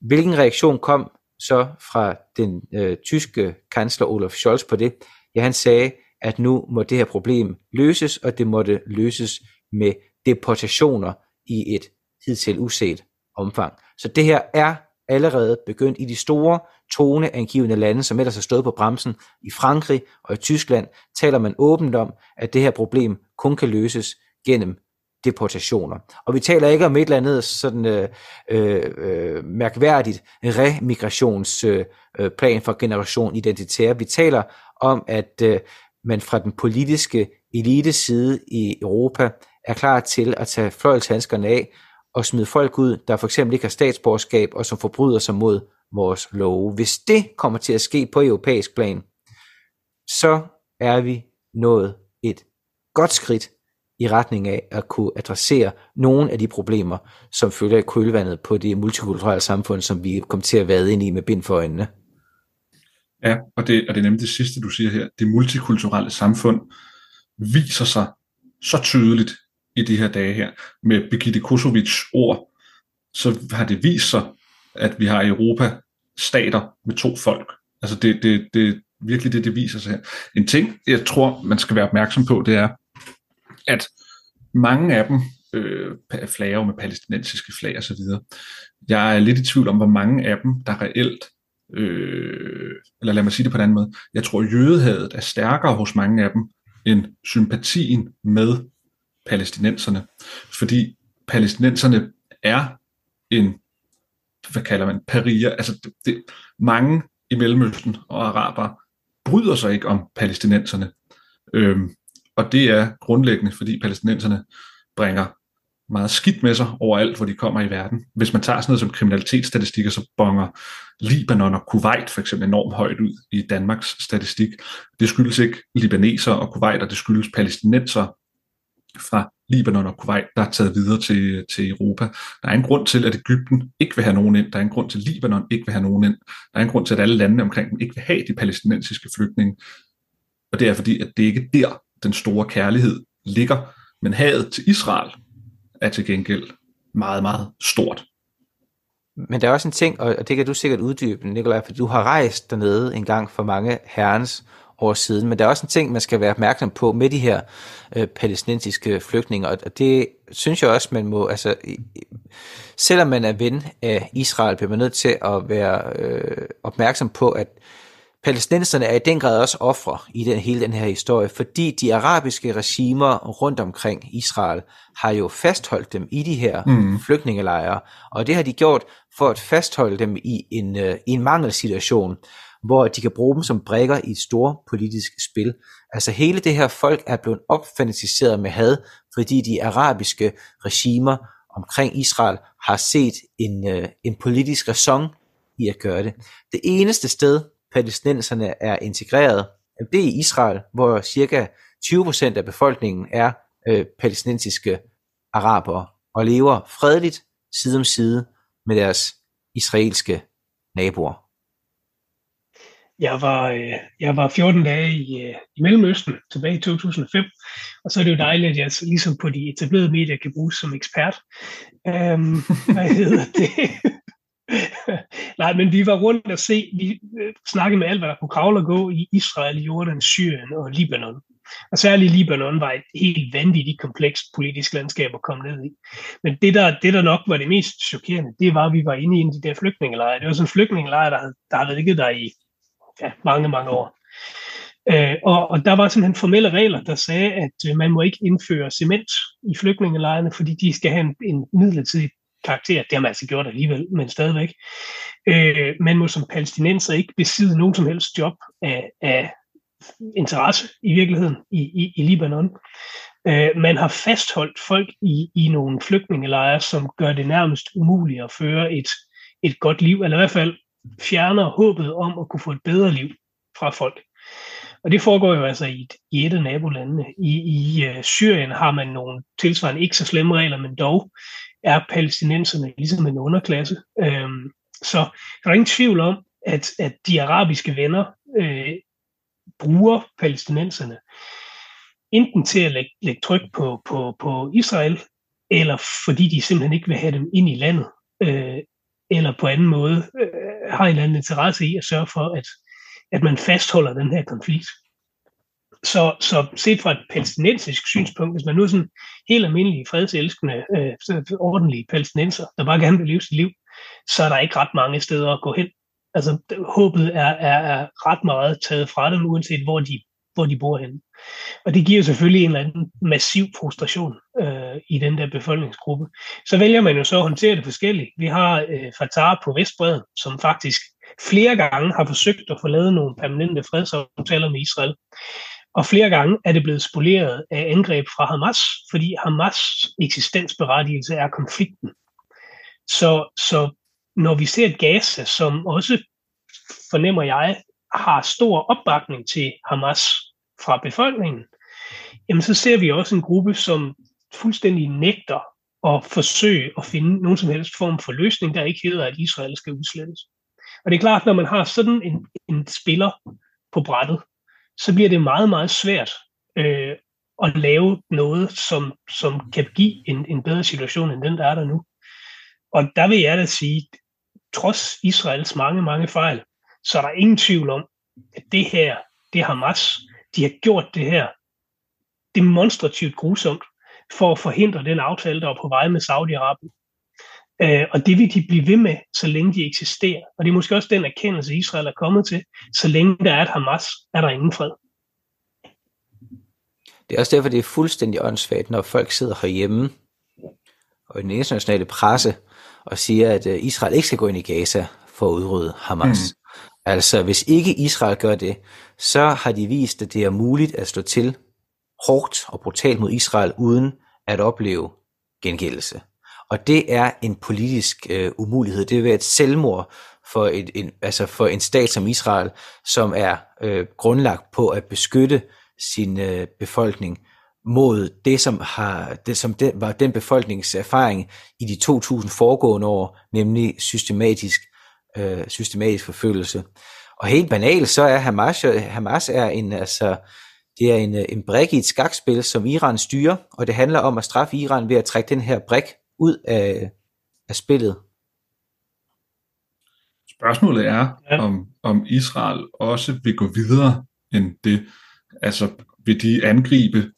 Hvilken reaktion kom så fra den øh, tyske kansler Olaf Scholz på det? Ja, han sagde, at nu må det her problem løses, og det måtte løses med deportationer i et hidtil uset omfang. Så det her er allerede begyndt i de store toneangivende lande, som ellers har stået på bremsen. I Frankrig og i Tyskland taler man åbent om, at det her problem kun kan løses gennem deportationer. Og vi taler ikke om et eller andet sådan øh, øh, mærkværdigt remigrationsplan øh, for generation identitære. Vi taler om, at øh, man fra den politiske elite side i Europa er klar til at tage fløjlshandskerne af og smide folk ud, der for eksempel ikke har statsborgerskab og som forbryder sig mod vores love. Hvis det kommer til at ske på europæisk plan, så er vi nået et godt skridt i retning af at kunne adressere nogle af de problemer, som følger i kølvandet på det multikulturelle samfund, som vi kom til at være ind i med bind for øjnene. Ja, og det, og det er nemlig det sidste, du siger her. Det multikulturelle samfund viser sig så tydeligt i de her dage her. Med Birgitte Kosovic ord, så har det vist sig, at vi har i Europa stater med to folk. Altså det, det, det virkelig det, det viser sig her. En ting, jeg tror, man skal være opmærksom på, det er, at mange af dem øh, flager med palæstinensiske flag og så videre. Jeg er lidt i tvivl om, hvor mange af dem, der reelt, øh, eller lad mig sige det på en anden måde, jeg tror, jødehadet er stærkere hos mange af dem, end sympatien med palæstinenserne. Fordi palæstinenserne er en, hvad kalder man, parier, altså det, det, mange i Mellemøsten og araber bryder sig ikke om palæstinenserne. Øhm, og det er grundlæggende, fordi palæstinenserne bringer meget skidt med sig overalt, hvor de kommer i verden. Hvis man tager sådan noget som kriminalitetsstatistikker, så bonger Libanon og Kuwait for eksempel enormt højt ud i Danmarks statistik. Det skyldes ikke libaneser og Kuwait, det skyldes palæstinenser fra Libanon og Kuwait, der er taget videre til, til Europa. Der er en grund til, at Ægypten ikke vil have nogen ind. Der er en grund til, at Libanon ikke vil have nogen ind. Der er en grund til, at alle landene omkring dem ikke vil have de palæstinensiske flygtninge. Og det er fordi, at det ikke er der, den store kærlighed ligger. Men hadet til Israel er til gengæld meget, meget stort. Men der er også en ting, og det kan du sikkert uddybe, Nikolaj, for du har rejst dernede en gang for mange herrens år siden, men der er også en ting, man skal være opmærksom på med de her øh, palæstinensiske flygtninge, og det synes jeg også, man må, altså, selvom man er ven af Israel, bliver man nødt til at være øh, opmærksom på, at palæstinenserne er i den grad også ofre i den, hele den her historie, fordi de arabiske regimer rundt omkring Israel har jo fastholdt dem i de her mm. flygtningelejre, og det har de gjort for at fastholde dem i en, øh, i en mangelsituation, hvor de kan bruge dem som brækker i et stort politisk spil. Altså hele det her folk er blevet opfantiseret med had, fordi de arabiske regimer omkring Israel har set en, øh, en politisk ræson i at gøre det. Det eneste sted, palæstinenserne er integreret, det er i Israel, hvor cirka 20% af befolkningen er øh, palæstinensiske arabere og lever fredeligt side om side med deres israelske naboer. Jeg var, øh, jeg var 14 dage i, øh, i Mellemøsten tilbage i 2005, og så er det jo dejligt, at jeg ligesom på de etablerede medier kan bruges som ekspert. Um, hvad hedder det? Nej, men vi var rundt og se, vi øh, snakkede med alt, hvad der kunne kravle og gå i Israel, Jordan, Syrien og Libanon. Og særligt Libanon var et helt vanvittigt komplekst politisk landskab at komme ned i. Men det der, det, der nok var det mest chokerende, det var, at vi var inde i en af de der flygtningelejre. Det var sådan en flygtningelejre, der, der havde ligget der i ja, mange, mange år. Øh, og, og der var simpelthen formelle regler, der sagde, at øh, man må ikke indføre cement i flygtningelejrene, fordi de skal have en, en midlertidig karakter. Det har man altså gjort alligevel, men stadigvæk. Øh, man må som palæstinenser ikke besidde nogen som helst job af, af interesse i virkeligheden i, i, i Libanon. Øh, man har fastholdt folk i, i nogle flygtningelejre, som gør det nærmest umuligt at føre et, et godt liv, eller i hvert fald fjerner håbet om at kunne få et bedre liv fra folk. Og det foregår jo altså i et, i et af nabolandene. I, i uh, Syrien har man nogle tilsvarende ikke så slemme regler, men dog er palæstinenserne ligesom en underklasse. Øhm, så der er ingen tvivl om, at, at de arabiske venner øh, bruger palæstinenserne enten til at lægge, lægge tryk på, på, på Israel, eller fordi de simpelthen ikke vil have dem ind i landet, øh, eller på anden måde øh, har en eller anden interesse i at sørge for, at, at man fastholder den her konflikt. Så, så set fra et palæstinensisk synspunkt, hvis man nu er sådan helt almindelige, fredselskende, øh, ordentlige palæstinenser, der bare gerne vil leve sit liv, så er der ikke ret mange steder at gå hen. Altså håbet er, er, er ret meget taget fra dem, uanset hvor de, hvor de bor henne. Og det giver selvfølgelig en eller anden massiv frustration øh, i den der befolkningsgruppe. Så vælger man jo så at håndtere det forskelligt. Vi har øh, Fatah på Vestbreden, som faktisk flere gange har forsøgt at få lavet nogle permanente fredsaftaler med Israel. Og flere gange er det blevet spoleret af angreb fra Hamas, fordi Hamas' eksistensberettigelse er konflikten. Så, så når vi ser et Gaza, som også, fornemmer jeg, har stor opbakning til Hamas fra befolkningen, jamen så ser vi også en gruppe, som fuldstændig nægter at forsøge at finde nogen som helst form for løsning, der ikke hedder, at Israel skal udslettes. Og det er klart, når man har sådan en, en spiller på brættet, så bliver det meget, meget svært øh, at lave noget, som, som kan give en, en bedre situation end den, der er der nu. Og der vil jeg da sige, trods Israels mange, mange fejl, så er der ingen tvivl om, at det her, det er Hamas, de har gjort det her demonstrativt grusomt for at forhindre den aftale, der var på vej med Saudi-Arabien. Øh, og det vil de blive ved med, så længe de eksisterer. Og det er måske også den erkendelse, Israel er kommet til. Så længe der er et Hamas, er der ingen fred. Det er også derfor, det er fuldstændig åndssvagt, når folk sidder herhjemme og i den internationale presse og siger, at øh, Israel ikke skal gå ind i Gaza for at udrydde Hamas. Mm. Altså, hvis ikke Israel gør det, så har de vist, at det er muligt at stå til hårdt og brutalt mod Israel, uden at opleve gengældelse. Og det er en politisk øh, umulighed. Det vil være et selvmord for, et, en, altså for en stat som Israel, som er øh, grundlagt på at beskytte sin øh, befolkning mod det, som, har, det, som det, var den befolknings erfaring i de 2000 foregående år, nemlig systematisk, øh, systematisk forfølgelse. Og helt banalt, så er Hamas, Hamas er en, altså, det er en, øh, en brik i et skakspil, som Iran styrer, og det handler om at straffe Iran ved at trække den her brik ud af, af spillet. Spørgsmålet er, ja. om, om Israel også vil gå videre end det. Altså, vil de angribe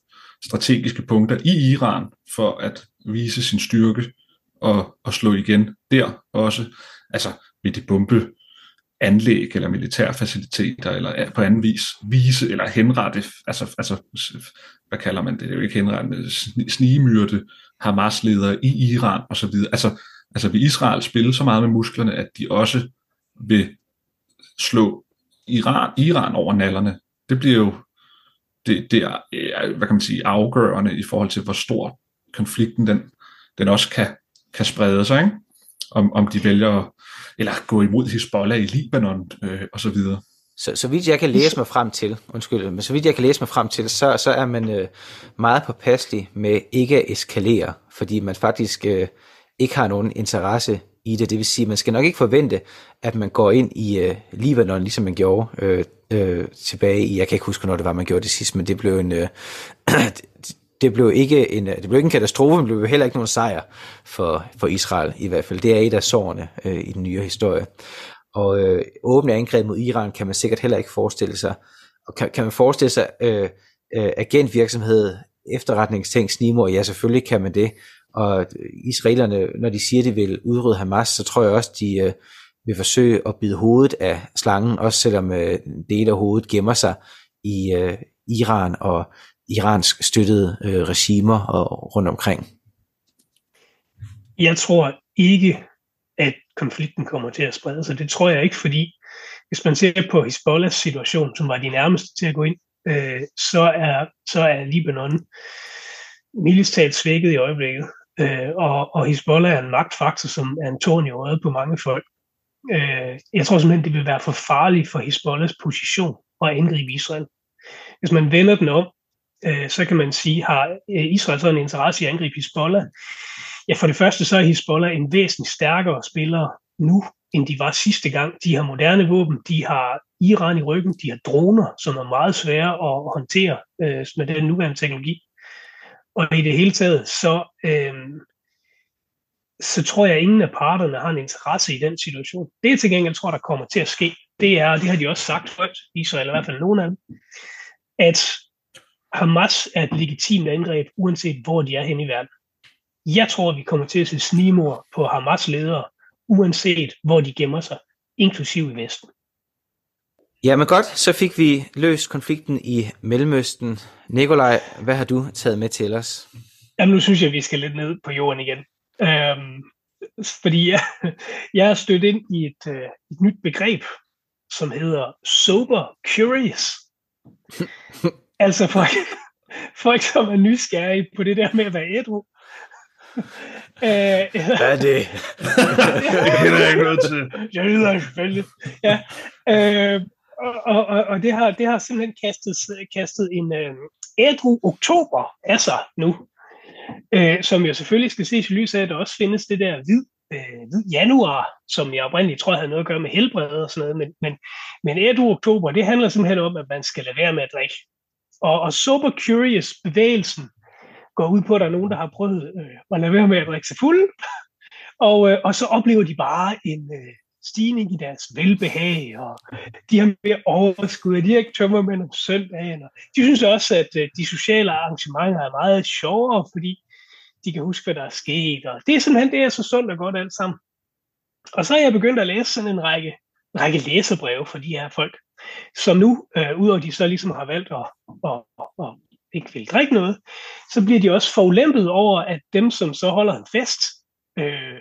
strategiske punkter i Iran for at vise sin styrke og, og slå igen der også? Altså, vil de bombe anlæg eller militærfaciliteter, eller på anden vis vise eller henrette, altså, altså hvad kalder man det, det er jo ikke henrette, snigemyrde Hamas-ledere i Iran osv. Altså, altså vil Israel spille så meget med musklerne, at de også vil slå Iran, Iran over nallerne? Det bliver jo det, det er, hvad kan man sige, afgørende i forhold til, hvor stor konflikten den, den også kan, kan sprede sig, ikke? Om, om de vælger eller gå imod Hezbollah i Libanon øh, og så videre. Så, så vidt jeg kan læse mig frem til, undskyld, men så vidt jeg kan læse mig frem til, så, så er man øh, meget påpasselig med ikke at eskalere, fordi man faktisk øh, ikke har nogen interesse i det. Det vil sige, man skal nok ikke forvente, at man går ind i øh, Libanon, ligesom man gjorde øh, øh, tilbage i, jeg kan ikke huske, når det var, man gjorde det sidst, men det blev en, øh, det blev ikke en, det blev ikke en katastrofe, men det blev heller ikke nogen sejr for, for Israel i hvert fald. Det er et af sårene øh, i den nye historie. Og øh, åbne angreb mod Iran kan man sikkert heller ikke forestille sig. Og kan, kan man forestille sig øh, øh, agentvirksomhed, efterretningsting, snimor? Ja, selvfølgelig kan man det. Og israelerne, når de siger, de vil udrydde Hamas, så tror jeg også, de øh, vil forsøge at bide hovedet af slangen, også selvom øh, dele af hovedet gemmer sig i øh, Iran og iransk støttede øh, regimer og rundt omkring? Jeg tror ikke, at konflikten kommer til at sprede sig. Det tror jeg ikke, fordi hvis man ser på Hezbollahs situation, som var de nærmeste til at gå ind, øh, så, er, så er Libanon militært svækket i øjeblikket. Øh, og, og Hezbollah er en magtfaktor, som er en tårn i øjet på mange folk. Øh, jeg tror simpelthen, det vil være for farligt for Hezbollahs position at angribe Israel. Hvis man vender den om, øh, så kan man sige, har øh, Israel så en interesse i at angribe Hezbollah? Ja, for det første så er Hezbollah en væsentligt stærkere spiller nu, end de var sidste gang. De har moderne våben, de har Iran i ryggen, de har droner, som er meget svære at håndtere øh, med den nuværende teknologi. Og i det hele taget, så, øh, så tror jeg, at ingen af parterne har en interesse i den situation. Det jeg til gengæld tror, der kommer til at ske, det er, og det har de også sagt højt, Israel i hvert fald nogen af dem, at Hamas er et legitimt angreb, uanset hvor de er hen i verden. Jeg tror, vi kommer til at se snimor på Hamas ledere, uanset hvor de gemmer sig, inklusiv i Vesten. Ja, men godt, så fik vi løst konflikten i Mellemøsten. Nikolaj, hvad har du taget med til os? Jamen, nu synes jeg, vi skal lidt ned på jorden igen. Øhm, fordi jeg, jeg er stødt ind i et, øh, et nyt begreb, som hedder sober curious. Altså folk, folk, som er nysgerrige på det der med at være ædru. Hvad er det? det kender jeg ikke noget til. Jeg lyder selvfølgelig. Ja. Øh, og, og, og det, har, det har simpelthen kastet, kastet en øh, ædru oktober af sig nu. Øh, som jeg selvfølgelig skal ses i lyset af, at der også findes det der hvid øh, januar, som jeg oprindeligt tror havde noget at gøre med helbred og sådan noget, men, men, men ædru oktober, det handler simpelthen om, at man skal lade være med at drikke. Og, og Sober Curious bevægelsen går ud på, at der er nogen, der har prøvet øh, at lade være med at drikke sig fuld, og, øh, og så oplever de bare en øh, stigning i deres velbehag, og de har mere overskud, og de har ikke tømmermænd om søndagen. Og de synes også, at øh, de sociale arrangementer er meget sjovere, fordi de kan huske, hvad der er sket. Og det er simpelthen det er så sundt og godt alt sammen. Og så er jeg begyndt at læse sådan en række, en række læserbreve for de her folk, så nu, øh, udover de så ligesom har valgt at, at, at, at ikke vil drikke noget, så bliver de også forulempet over, at dem, som så holder en fest, øh,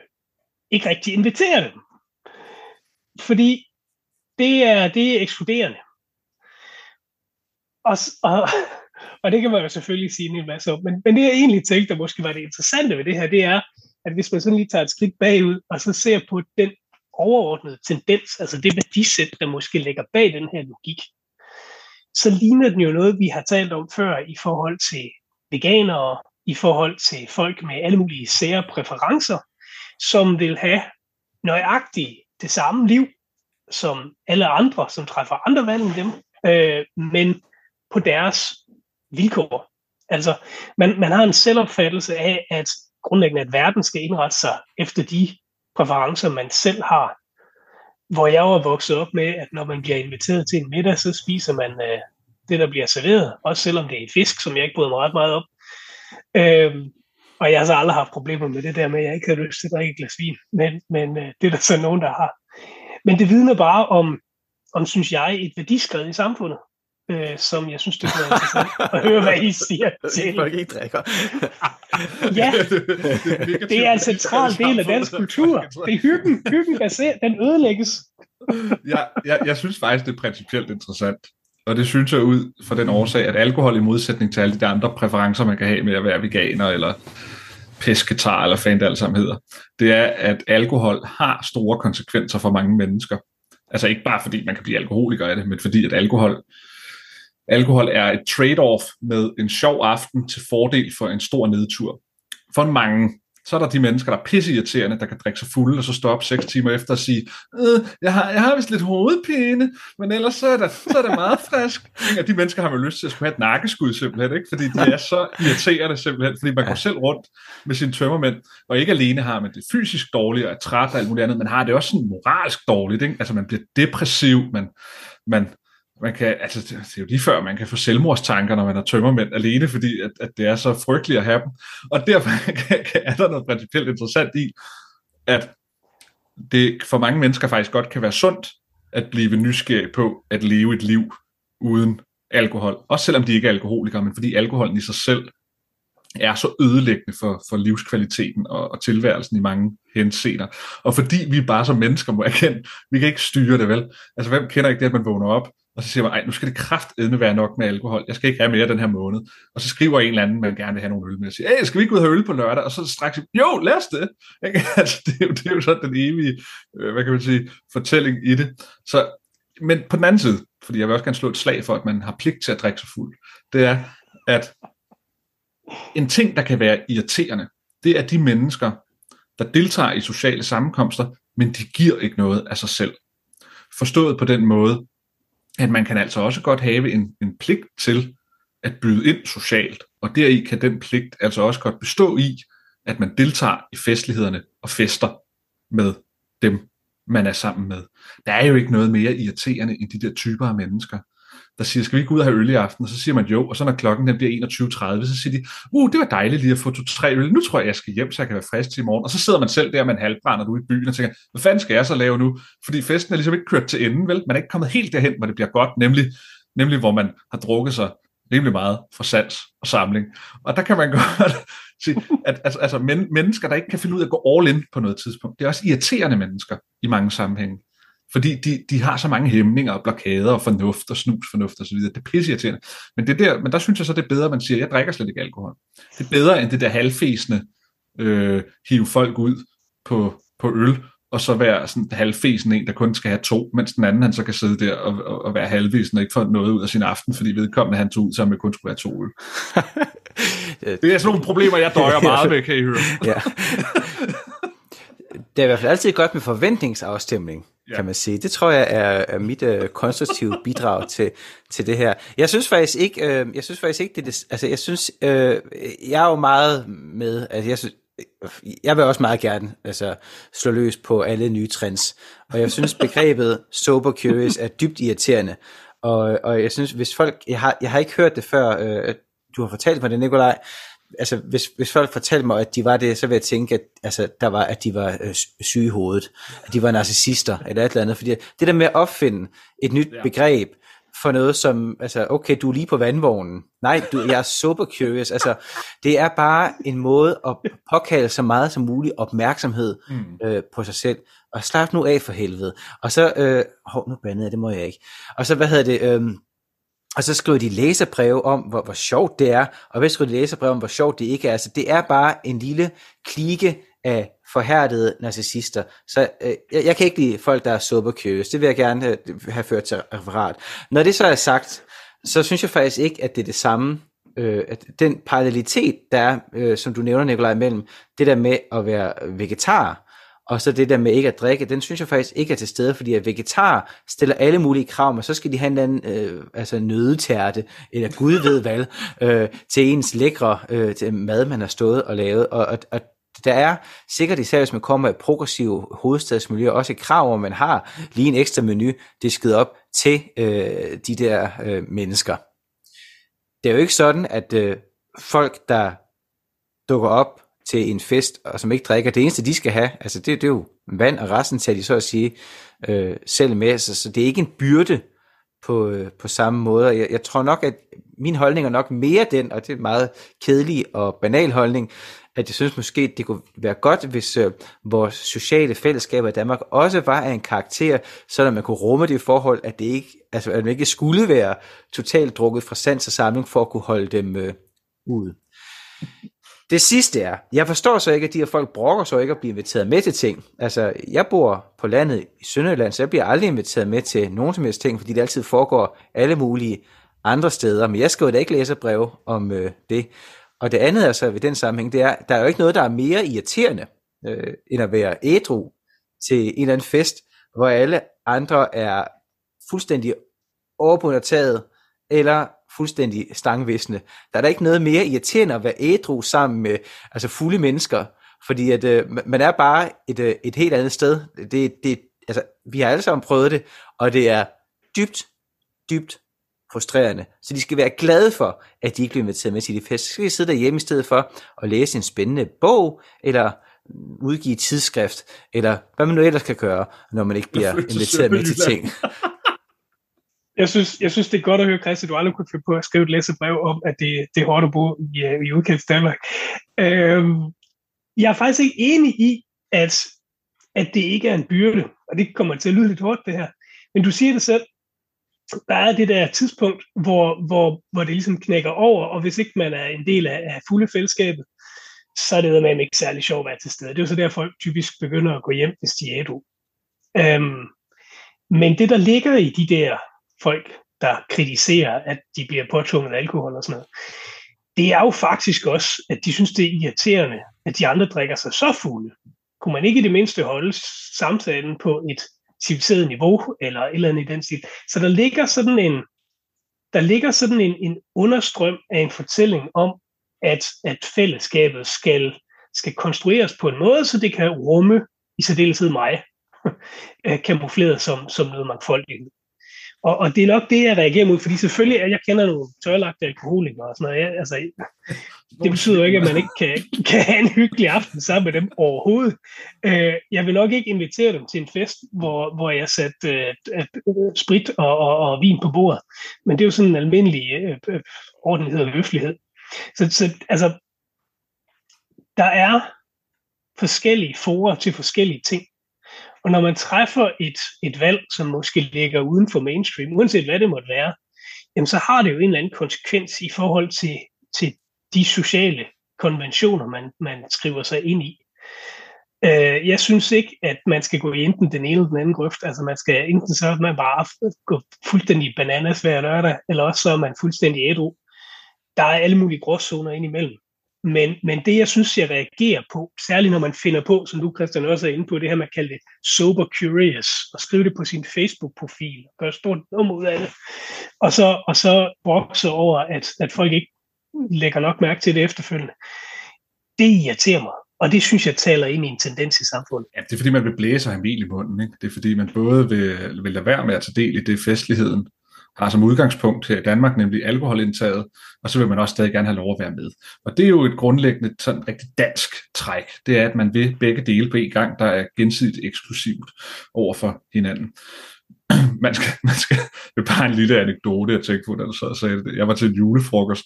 ikke rigtig inviterer dem. Fordi det er, det er ekskluderende. Og, og, og det kan man jo selvfølgelig sige en masse om. Men, men det jeg egentlig tænkte, der måske var det interessante ved det her, det er, at hvis man sådan lige tager et skridt bagud, og så ser på den overordnede tendens, altså det værdisæt, der måske ligger bag den her logik, så ligner den jo noget, vi har talt om før i forhold til veganere, i forhold til folk med alle mulige sære præferencer, som vil have nøjagtigt det samme liv som alle andre, som træffer andre valg end dem, øh, men på deres vilkår. Altså, man, man har en selvopfattelse af, at grundlæggende, at verden skal indrette sig efter de præferencer, man selv har. Hvor jeg var vokset op med, at når man bliver inviteret til en middag, så spiser man øh, det, der bliver serveret, også selvom det er fisk, som jeg ikke bryder mig ret meget om. Øhm, og jeg har så aldrig haft problemer med det der med, at jeg ikke havde lyst til at drikke et glas vin. Men, men øh, det er der så nogen, der har. Men det vidner bare om, om synes jeg, et værdiskred i samfundet øh, som jeg synes, det kunne være interessant at høre, hvad I siger til. Folk ikke drikker. ja, det er en central del af dansk kultur. Det er hyggen, hyggen ser, den ødelægges. ja, jeg, jeg synes faktisk, det er principielt interessant. Og det synes jeg ud fra den årsag, at alkohol i modsætning til alle de andre præferencer, man kan have med at være veganer eller pesketar eller fan det alt sammen hedder, det er, at alkohol har store konsekvenser for mange mennesker. Altså ikke bare fordi man kan blive alkoholiker af det, men fordi at alkohol alkohol er et trade-off med en sjov aften til fordel for en stor nedtur. For mange, så er der de mennesker, der er pisseirriterende, der kan drikke sig fulde, og så stå op seks timer efter og sige, øh, jeg, har, jeg har vist lidt hovedpine, men ellers så er, det, så er det meget frisk. Og de mennesker har man lyst til at skulle have et nakkeskud simpelthen, ikke? fordi de er så irriterende simpelthen, fordi man går selv rundt med sine tømmermænd, og ikke alene har man det fysisk dårligt og er træt og alt muligt andet, men har det også sådan moralsk dårligt. Ikke? Altså man bliver depressiv, man, man, man kan, altså, det er jo lige før, man kan få selvmordstanker, når man er tømmermænd alene, fordi at, at det er så frygteligt at have dem. Og derfor kan, kan, er der noget principielt interessant i, at det for mange mennesker faktisk godt kan være sundt at blive nysgerrig på at leve et liv uden alkohol. Også selvom de ikke er alkoholikere, men fordi alkoholen i sig selv er så ødelæggende for, for livskvaliteten og, og tilværelsen i mange henseender. Og fordi vi bare som mennesker må erkende, vi kan ikke styre det vel. Altså hvem kender ikke det, at man vågner op, og så siger man, ej, nu skal det kraftedme være nok med alkohol. Jeg skal ikke have mere den her måned. Og så skriver en eller anden, man gerne vil have nogle øl med, og siger, hey, skal vi ikke ud og have øl på lørdag? Og så straks, jo, lad os det. altså, det, er jo, det er jo sådan den evige, øh, hvad kan man sige, fortælling i det. Så, men på den anden side, fordi jeg vil også gerne slå et slag for, at man har pligt til at drikke sig fuld, det er, at en ting, der kan være irriterende, det er de mennesker, der deltager i sociale sammenkomster, men de giver ikke noget af sig selv. Forstået på den måde, at man kan altså også godt have en, en pligt til at byde ind socialt, og deri kan den pligt altså også godt bestå i, at man deltager i festlighederne og fester med dem, man er sammen med. Der er jo ikke noget mere irriterende end de der typer af mennesker, der siger, skal vi ikke ud og have øl i aften? Og så siger man jo, og så når klokken den bliver 21.30, så siger de, uh, det var dejligt lige at få to-tre øl. Nu tror jeg, jeg skal hjem, så jeg kan være frisk til i morgen. Og så sidder man selv der med en halvbrænder ude i byen og tænker, hvad fanden skal jeg så lave nu? Fordi festen er ligesom ikke kørt til enden, vel? Man er ikke kommet helt derhen, hvor det bliver godt, nemlig, nemlig hvor man har drukket sig rimelig meget for sans og samling. Og der kan man godt sige, at altså, altså men, mennesker, der ikke kan finde ud af at gå all in på noget tidspunkt, det er også irriterende mennesker i mange sammenhænge. Fordi de, de har så mange hæmninger og blokader og fornuft og snusfornuft osv. Det er pisseirriterende. Men, det der, men der synes jeg så, det er bedre, at man siger, jeg drikker slet ikke alkohol. Det er bedre end det der halvfæsende øh, hive folk ud på, på øl, og så være sådan halvfesen en, der kun skal have to, mens den anden han så kan sidde der og, og, og være halvvisen og ikke få noget ud af sin aften, fordi vedkommende han tog ud, så han kun skulle have to øl. det er sådan nogle problemer, jeg døjer meget med, kan I høre. ja. Det er i hvert fald altid godt med forventningsafstemning, ja. kan man sige. Det tror jeg er, er mit uh, konstruktive bidrag til, til det her. Jeg synes faktisk ikke, uh, jeg synes faktisk ikke det, det altså jeg synes, uh, jeg er jo meget med, altså jeg synes, jeg vil også meget gerne altså, slå løs på alle nye trends. Og jeg synes, begrebet sober curious er dybt irriterende. Og, og jeg synes, hvis folk, jeg har, jeg har ikke hørt det før, øh, du har fortalt mig det, Nikolaj, altså hvis, hvis folk fortalte mig, at de var det, så vil jeg tænke, at, altså, der var, at de var øh, syge i hovedet, at de var narcissister, eller et eller andet, fordi det der med at opfinde et nyt ja. begreb, for noget som, altså, okay, du er lige på vandvognen. Nej, du, jeg er super curious. Altså, det er bare en måde at påkalde så meget som muligt opmærksomhed mm. øh, på sig selv. Og slap nu af for helvede. Og så, øh, hov, nu bandede jeg, det må jeg ikke. Og så, hvad hedder det, øh, og så skriver de læserbreve om, hvor, hvor sjovt det er, og hvad skriver de læserbreve om, hvor sjovt det ikke er. Altså, det er bare en lille klike af forhærdede narcissister. Så øh, jeg, jeg kan ikke lide folk, der er super curious. Det vil jeg gerne have, have ført til referat. Når det så er sagt, så synes jeg faktisk ikke, at det er det samme, øh, at den parallelitet, der er, øh, som du nævner, Nikolaj, mellem det der med at være vegetar, og så det der med ikke at drikke, den synes jeg faktisk ikke er til stede, fordi at vegetar stiller alle mulige krav, men så skal de have en anden øh, altså nødetærte, eller gud ved hvad, øh, til ens lækre øh, til mad, man har stået og lavet, og, og, og der er sikkert især, hvis man kommer i progressiv hovedstadsmiljø, også et krav, om man har lige en ekstra menu det disket op til øh, de der øh, mennesker. Det er jo ikke sådan, at øh, folk, der dukker op til en fest, og som ikke drikker, det eneste de skal have, altså det, det er jo vand, og resten tager de så at sige øh, selv med, så, så det er ikke en byrde på, øh, på samme måde. Jeg, jeg tror nok, at min holdning er nok mere den, og det er en meget kedelig og banal holdning, at jeg synes måske, det kunne være godt, hvis øh, vores sociale fællesskaber i Danmark også var af en karakter, så man kunne rumme det forhold, at det ikke, altså, at man ikke skulle være totalt drukket fra sans og samling for at kunne holde dem øh, ud. Det sidste er, jeg forstår så ikke, at de her folk brokker så ikke at blive inviteret med til ting. Altså, jeg bor på landet i Sønderjylland, så jeg bliver aldrig inviteret med til nogen som helst ting, fordi det altid foregår alle mulige andre steder. Men jeg skal jo da ikke læse brev om øh, det. Og det andet er så ved den sammenhæng, det er, der er jo ikke noget, der er mere irriterende, øh, end at være ædru til en eller anden fest, hvor alle andre er fuldstændig overbundet taget, eller fuldstændig stangvisne. Der er der ikke noget mere irriterende at være ædru sammen med altså fulde mennesker, fordi at, øh, man er bare et, øh, et helt andet sted. Det, det, altså, vi har alle sammen prøvet det, og det er dybt, dybt frustrerende. Så de skal være glade for, at de ikke bliver inviteret med til de fest. Så skal de sidde derhjemme i stedet for at læse en spændende bog, eller udgive et tidsskrift, eller hvad man nu ellers kan gøre, når man ikke bliver inviteret med til ting. Jeg synes, jeg synes, det er godt at høre, Christian, du aldrig kunne finde på at skrive et læsebrev om, at det, det er hårdt at bo i, øh, i udkants Danmark. Øhm, jeg er faktisk ikke enig i, at, at det ikke er en byrde, og det kommer til at lyde lidt hårdt, det her. Men du siger det selv, der er det der tidspunkt, hvor, hvor, hvor det ligesom knækker over, og hvis ikke man er en del af, af fulde fællesskabet, så er det med ikke særlig sjovt at være til stede. Det er jo så der, folk typisk begynder at gå hjem, hvis de er du. Øhm, men det, der ligger i de der folk, der kritiserer, at de bliver påtvunget alkohol og sådan noget, det er jo faktisk også, at de synes, det er irriterende, at de andre drikker sig så fulde. Kunne man ikke i det mindste holde samtalen på et civiliseret niveau, eller et eller andet i den stil. Så der ligger sådan en, der ligger sådan en, en understrøm af en fortælling om, at, at fællesskabet skal, skal konstrueres på en måde, så det kan rumme i særdeleshed mig, kamufleret som, som noget mangfoldighed. Og, og det er nok det, jeg reagerer mod, fordi selvfølgelig, at jeg kender nogle tørlagte alkoholikere og sådan noget. Jeg, altså, det betyder jo ikke, at man ikke kan, kan have en hyggelig aften sammen med dem overhovedet. Øh, jeg vil nok ikke invitere dem til en fest, hvor, hvor jeg satte øh, sprit og, og, og vin på bordet. Men det er jo sådan en almindelig øh, øh ordentlighed og høflighed. Så, så altså, der er forskellige forer til forskellige ting. Og når man træffer et, et valg, som måske ligger uden for mainstream, uanset hvad det måtte være, jamen så har det jo en eller anden konsekvens i forhold til, til de sociale konventioner, man, man skriver sig ind i. Øh, jeg synes ikke, at man skal gå i enten den ene eller den anden grøft. Altså man skal enten så man bare gå fuldstændig bananas hver lørdag, eller også så er man fuldstændig ædru. Der er alle mulige gråzoner ind imellem. Men, men det, jeg synes, jeg reagerer på, særligt når man finder på, som du, Christian, også er inde på, det her man kalder det sober curious, og skrive det på sin Facebook-profil, og gøre stort nummer ud af det, og så, og så brokse over, at, at folk ikke lægger nok mærke til det efterfølgende. Det irriterer mig, og det synes jeg taler ind i en tendens i samfundet. Ja, det er fordi, man vil blæse ham i munden. Ikke? Det er fordi, man både vil, vil lade være med at tage del i det festligheden, har som udgangspunkt her i Danmark, nemlig alkoholindtaget, og så vil man også stadig gerne have lov at være med. Og det er jo et grundlæggende sådan rigtig dansk træk, det er, at man vil begge dele på en gang, der er gensidigt eksklusivt over for hinanden. man skal, man skal, det er bare en lille anekdote, jeg tænkte på, da du så sagde det. Jeg var til en julefrokost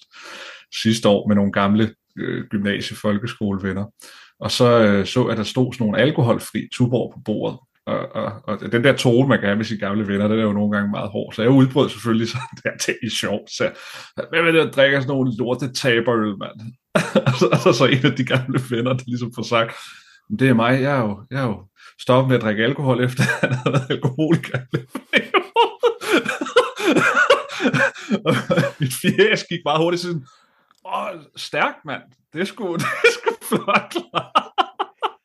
sidste år med nogle gamle øh, gymnasie-folkeskolevenner, og så øh, så, at der stod sådan nogle alkoholfri tuborg på bordet, og, og, og den der tone, man kan have med sine gamle venner, den er jo nogle gange meget hård. Så jeg udbrød selvfølgelig sådan der ting i sjov. Så hvad med det, der drikker sådan nogle lorte taberøl, mand? og, så, og så, så en af de gamle venner, der ligesom får sagt, det er mig, jeg er jo, jeg er jo stoppet med at drikke alkohol, efter han havde været alkoholiker. og mit fjæs gik bare hurtigt sådan, åh, stærk mand, det er sgu, det er sgu flot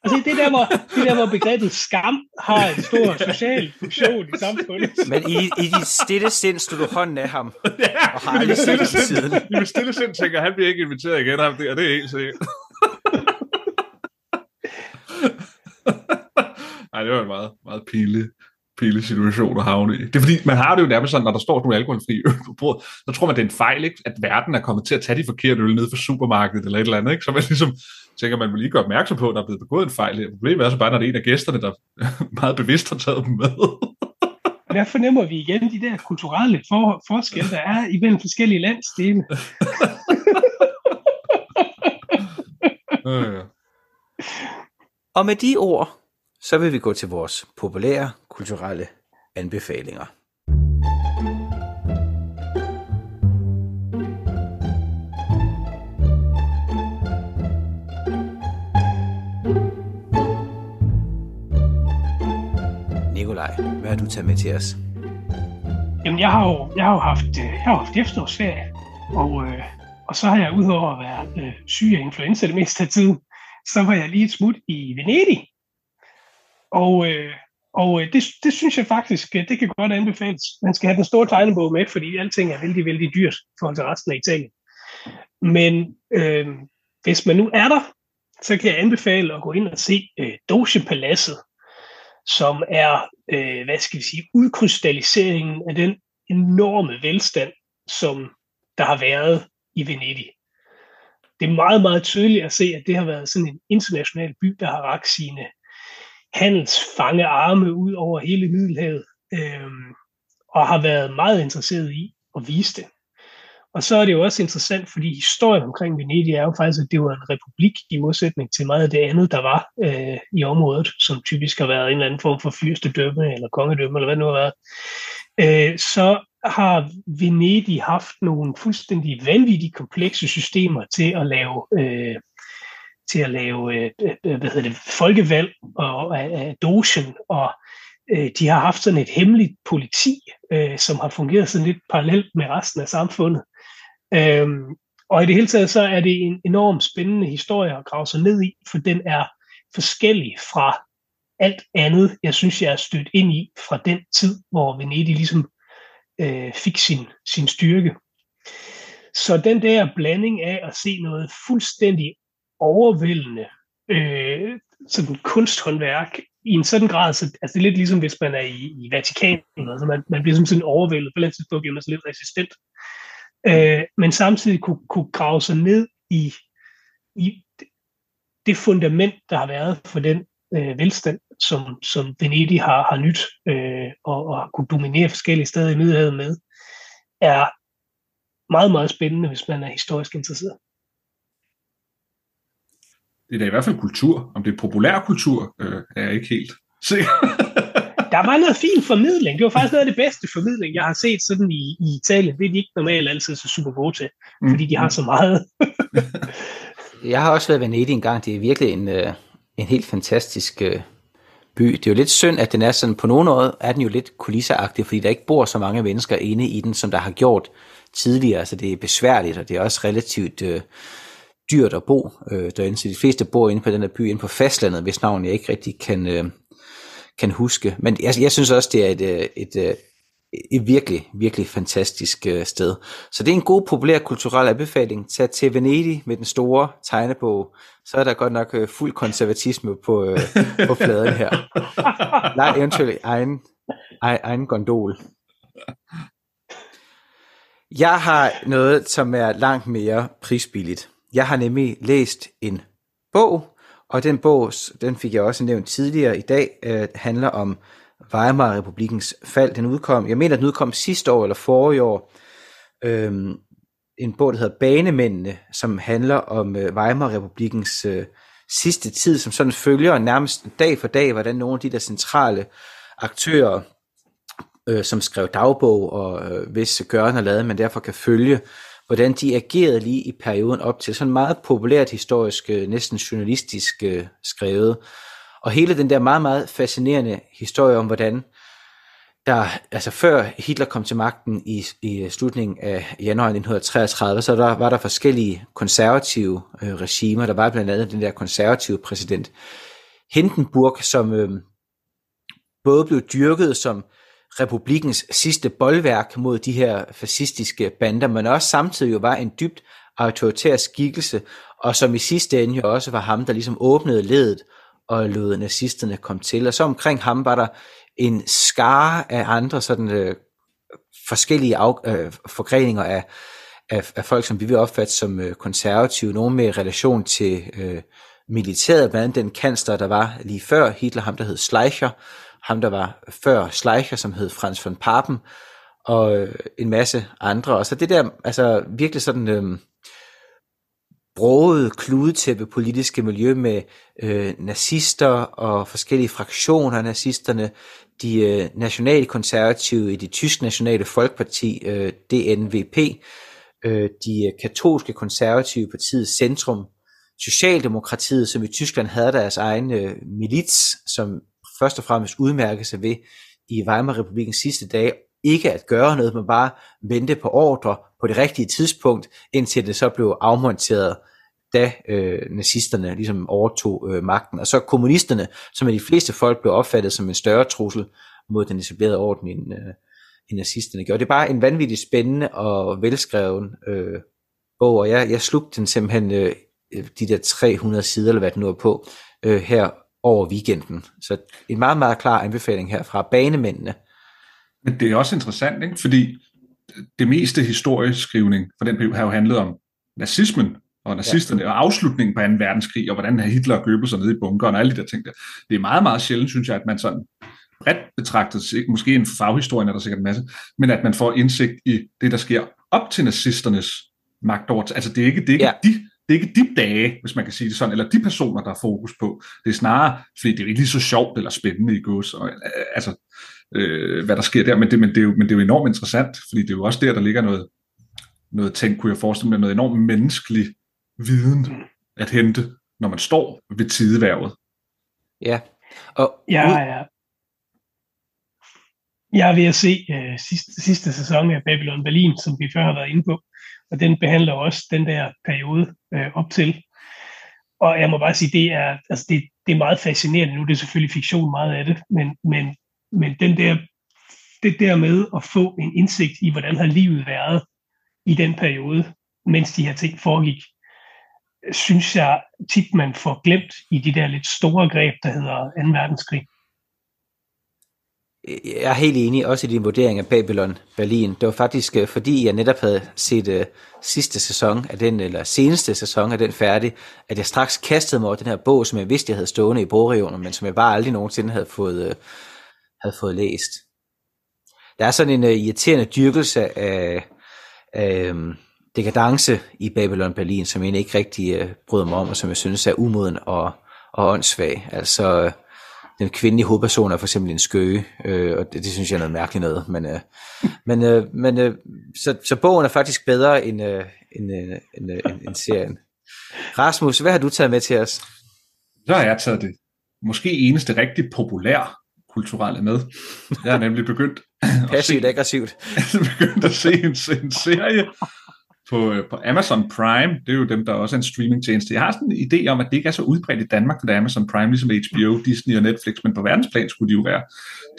Altså, det der, hvor, det der, hvor begrebet skam har en stor social funktion i samfundet. Men i, i dit stille sind stod du hånden af ham, ja, og har aldrig set ham siden. I mit stille sind tænker, han bliver ikke inviteret igen, ham der, det er helt sikkert. Ej, det var en meget, meget pinlig, pinlig situation at havne i. Det er fordi, man har det jo nærmest sådan, når der står nogle alkoholfri øl på bordet, så tror man, det er en fejl, ikke? at verden er kommet til at tage de forkerte øl ned fra supermarkedet eller et eller andet. Ikke? Så man ligesom tænker, man vil lige gøre opmærksom på, at der er blevet begået en fejl her. Problemet er så bare, når det er en af gæsterne, der meget bevidst har taget dem med. Og der fornemmer vi igen de der kulturelle for- forskelle, der er imellem forskellige landsdele. øh, ja. Og med de ord, så vil vi gå til vores populære kulturelle anbefalinger. Nikolaj, hvad har du taget med til os? Jamen, jeg har jo, jeg har jo haft, øh, jeg har haft efterårsferie, og, øh, og så har jeg udover at være øh, syg af influenza det meste af tiden, så var jeg lige et smut i Venedig. Og, øh, og øh, det, det synes jeg faktisk, øh, det kan godt anbefales. Man skal have den store tegnebog med, fordi alting er vældig, vældig dyrt i forhold til resten af Italien. Men øh, hvis man nu er der, så kan jeg anbefale at gå ind og se øh, Dogepaladset, som er, øh, hvad skal vi sige, udkrystalliseringen af den enorme velstand, som der har været i Venedig. Det er meget, meget tydeligt at se, at det har været sådan en international by, der har rakt sine handelsfange arme ud over hele Middelhavet, øh, og har været meget interesseret i at vise det. Og så er det jo også interessant, fordi historien omkring Venedig er jo faktisk, at det var en republik i modsætning til meget af det andet, der var øh, i området, som typisk har været en eller anden form for fyrstedømme eller kongedømme, eller hvad det nu har været. Øh, så har Venedig haft nogle fuldstændig vanvittige komplekse systemer til at lave øh, til at lave øh, øh hvad hedder det, folkevalg og af, dogen, og øh, de har haft sådan et hemmeligt politi, øh, som har fungeret sådan lidt parallelt med resten af samfundet. Øhm, og i det hele taget så er det en enormt spændende historie at grave sig ned i, for den er forskellig fra alt andet, jeg synes, jeg er stødt ind i fra den tid, hvor Venedig ligesom øh, fik sin, sin styrke. Så den der blanding af at se noget fuldstændig overvældende øh, sådan kunsthåndværk i en sådan grad, så, altså det er lidt ligesom hvis man er i, i Vatikanen, altså man, man bliver sådan overvældet, på et tidspunkt bliver man så lidt resistent øh, men samtidig kunne, kunne grave sig ned i, i det fundament, der har været for den øh, velstand, som, som Venedig har, har nyt øh, og, og har kunne dominere forskellige steder i Middelhavet med, er meget, meget spændende, hvis man er historisk interesseret. Det er da i hvert fald kultur. Om det er populær kultur, øh, er jeg ikke helt sikker. der var noget fin formidling. Det var faktisk noget af det bedste formidling, jeg har set sådan i, i Italien. Det er de ikke normalt altid så super gode til, mm. fordi de har så meget. jeg har også været i Venedig en gang. Det er virkelig en, øh, en helt fantastisk øh, by. Det er jo lidt synd, at den er sådan, på nogen måde er den jo lidt kulisseagtig, fordi der ikke bor så mange mennesker inde i den, som der har gjort tidligere. Altså det er besværligt, og det er også relativt... Øh, dyrt at bo øh, derinde, så de fleste bor inde på den her by, inde på fastlandet, hvis navn jeg ikke rigtig kan, øh, kan huske. Men jeg, jeg synes også, det er et, øh, et, et, øh, et virkelig, virkelig fantastisk øh, sted. Så det er en god, populær kulturel anbefaling. Tag til Venedig med den store tegnebog. Så er der godt nok fuld konservatisme på, på fladen her. Nej, eventuelt egen, egen, egen gondol. Jeg har noget, som er langt mere prisbilligt. Jeg har nemlig læst en bog, og den bog, den fik jeg også nævnt tidligere i dag, øh, handler om Weimar-republikens fald. Den udkom, jeg mener, den udkom sidste år eller forrige år. Øh, en bog, der hedder Banemændene, som handler om øh, Weimar-republikens øh, sidste tid, som sådan følger nærmest dag for dag, hvordan nogle af de der centrale aktører, øh, som skrev dagbog og øh, hvis gørne og lade, man derfor kan følge, hvordan de agerede lige i perioden op til. Sådan meget populært historisk, øh, næsten journalistisk øh, skrevet. Og hele den der meget, meget fascinerende historie om, hvordan der, altså før Hitler kom til magten i, i øh, slutningen af januar 1933, så der, var der forskellige konservative øh, regimer. Der var blandt andet den der konservative præsident Hindenburg, som øh, både blev dyrket som republikens sidste boldværk mod de her fascistiske bander, men også samtidig jo var en dybt autoritær skikkelse, og som i sidste ende jo også var ham, der ligesom åbnede ledet og lod nazisterne komme til. Og så omkring ham var der en skare af andre sådan øh, forskellige af, øh, forgreninger af, af, af folk, som vi vil opfatte som øh, konservative, nogen med relation til øh, militæret, blandt andet den kansler, der var lige før Hitler, ham der hed Schleicher, ham der var før Schleicher, som hed Franz von Papen, og øh, en masse andre. Og så det der, altså virkelig sådan øh, broget kludetæppe politiske miljø med øh, nazister og forskellige fraktioner af nazisterne, de øh, nationalkonservative i det tyske nationale folkeparti, øh, DNVP, øh, de øh, katolske konservative partiet Centrum, Socialdemokratiet, som i Tyskland havde deres egen øh, milits, som først og fremmest udmærke sig ved i Weimar-republikens sidste dage, ikke at gøre noget, men bare vente på ordre på det rigtige tidspunkt, indtil det så blev afmonteret, da øh, nazisterne ligesom overtog øh, magten. Og så kommunisterne, som af de fleste folk blev opfattet som en større trussel mod den etablerede orden, end, øh, end nazisterne gjorde. Det er bare en vanvittigt spændende og velskreven øh, bog, og jeg, jeg slugte den simpelthen øh, de der 300 sider, eller hvad den nu er på, øh, her over weekenden. Så en meget, meget klar anbefaling her fra banemændene. Men det er også interessant, ikke? fordi det meste historieskrivning for den periode har jo handlet om nazismen og nazisterne, ja. og afslutningen på 2. verdenskrig, og hvordan Hitler købet sig ned i bunkeren, og alle de der ting der. Det er meget, meget sjældent, synes jeg, at man sådan bredt betragtet, måske en faghistorie er der sikkert en masse, men at man får indsigt i det, der sker op til nazisternes magt over. Altså det er ikke, det er ikke ja. de det er ikke de dage, hvis man kan sige det sådan, eller de personer, der er fokus på. Det er snarere, fordi det er ikke lige så sjovt eller spændende i gods, og, øh, altså, øh, hvad der sker der, men det, men, det er jo, men det er jo enormt interessant, fordi det er jo også der, der ligger noget, noget tænk, kunne jeg forestille mig, noget enormt menneskelig viden at hente, når man står ved tideværvet. Ja. Og ja, ja. Jeg er ved at se uh, sidste, sidste sæson af Babylon Berlin, som vi før har været inde på og den behandler også den der periode øh, op til. Og jeg må bare sige, det er, altså det, det er meget fascinerende. Nu det er det selvfølgelig fiktion meget af det, men, men, men den der, det der med at få en indsigt i, hvordan har livet været i den periode, mens de her ting foregik, synes jeg tit, man får glemt i de der lidt store greb, der hedder 2. verdenskrig jeg er helt enig også i din vurdering af Babylon Berlin. Det var faktisk øh, fordi, jeg netop havde set uh, sidste sæson af den, eller seneste sæson af den færdig, at jeg straks kastede mig over den her bog, som jeg vidste, jeg havde stående i bogregionen, men som jeg bare aldrig nogensinde havde fået, uh, havde fået læst. Der er sådan en uh, irriterende dyrkelse af, af um, dekadence i Babylon Berlin, som jeg ikke rigtig uh, bryder mig om, og som jeg synes er umoden og, og åndssvag. Altså, uh, den kvindelige hovedperson er for eksempel en skøge, øh, og det, det synes jeg er noget mærkeligt noget. Men, øh, men, øh, men øh, så, så bogen er faktisk bedre end, øh, end, øh, end, øh, end, end serien. Rasmus, hvad har du taget med til os? Så har jeg taget det måske eneste rigtig populær kulturelle med. Jeg har nemlig begyndt Passivt se, aggressivt. begyndt at se en, en serie, på, øh, på Amazon Prime, det er jo dem, der også er en streamingtjeneste. Jeg har sådan en idé om, at det ikke er så udbredt i Danmark, for det er Amazon Prime, ligesom HBO, Disney og Netflix, men på verdensplan skulle de jo være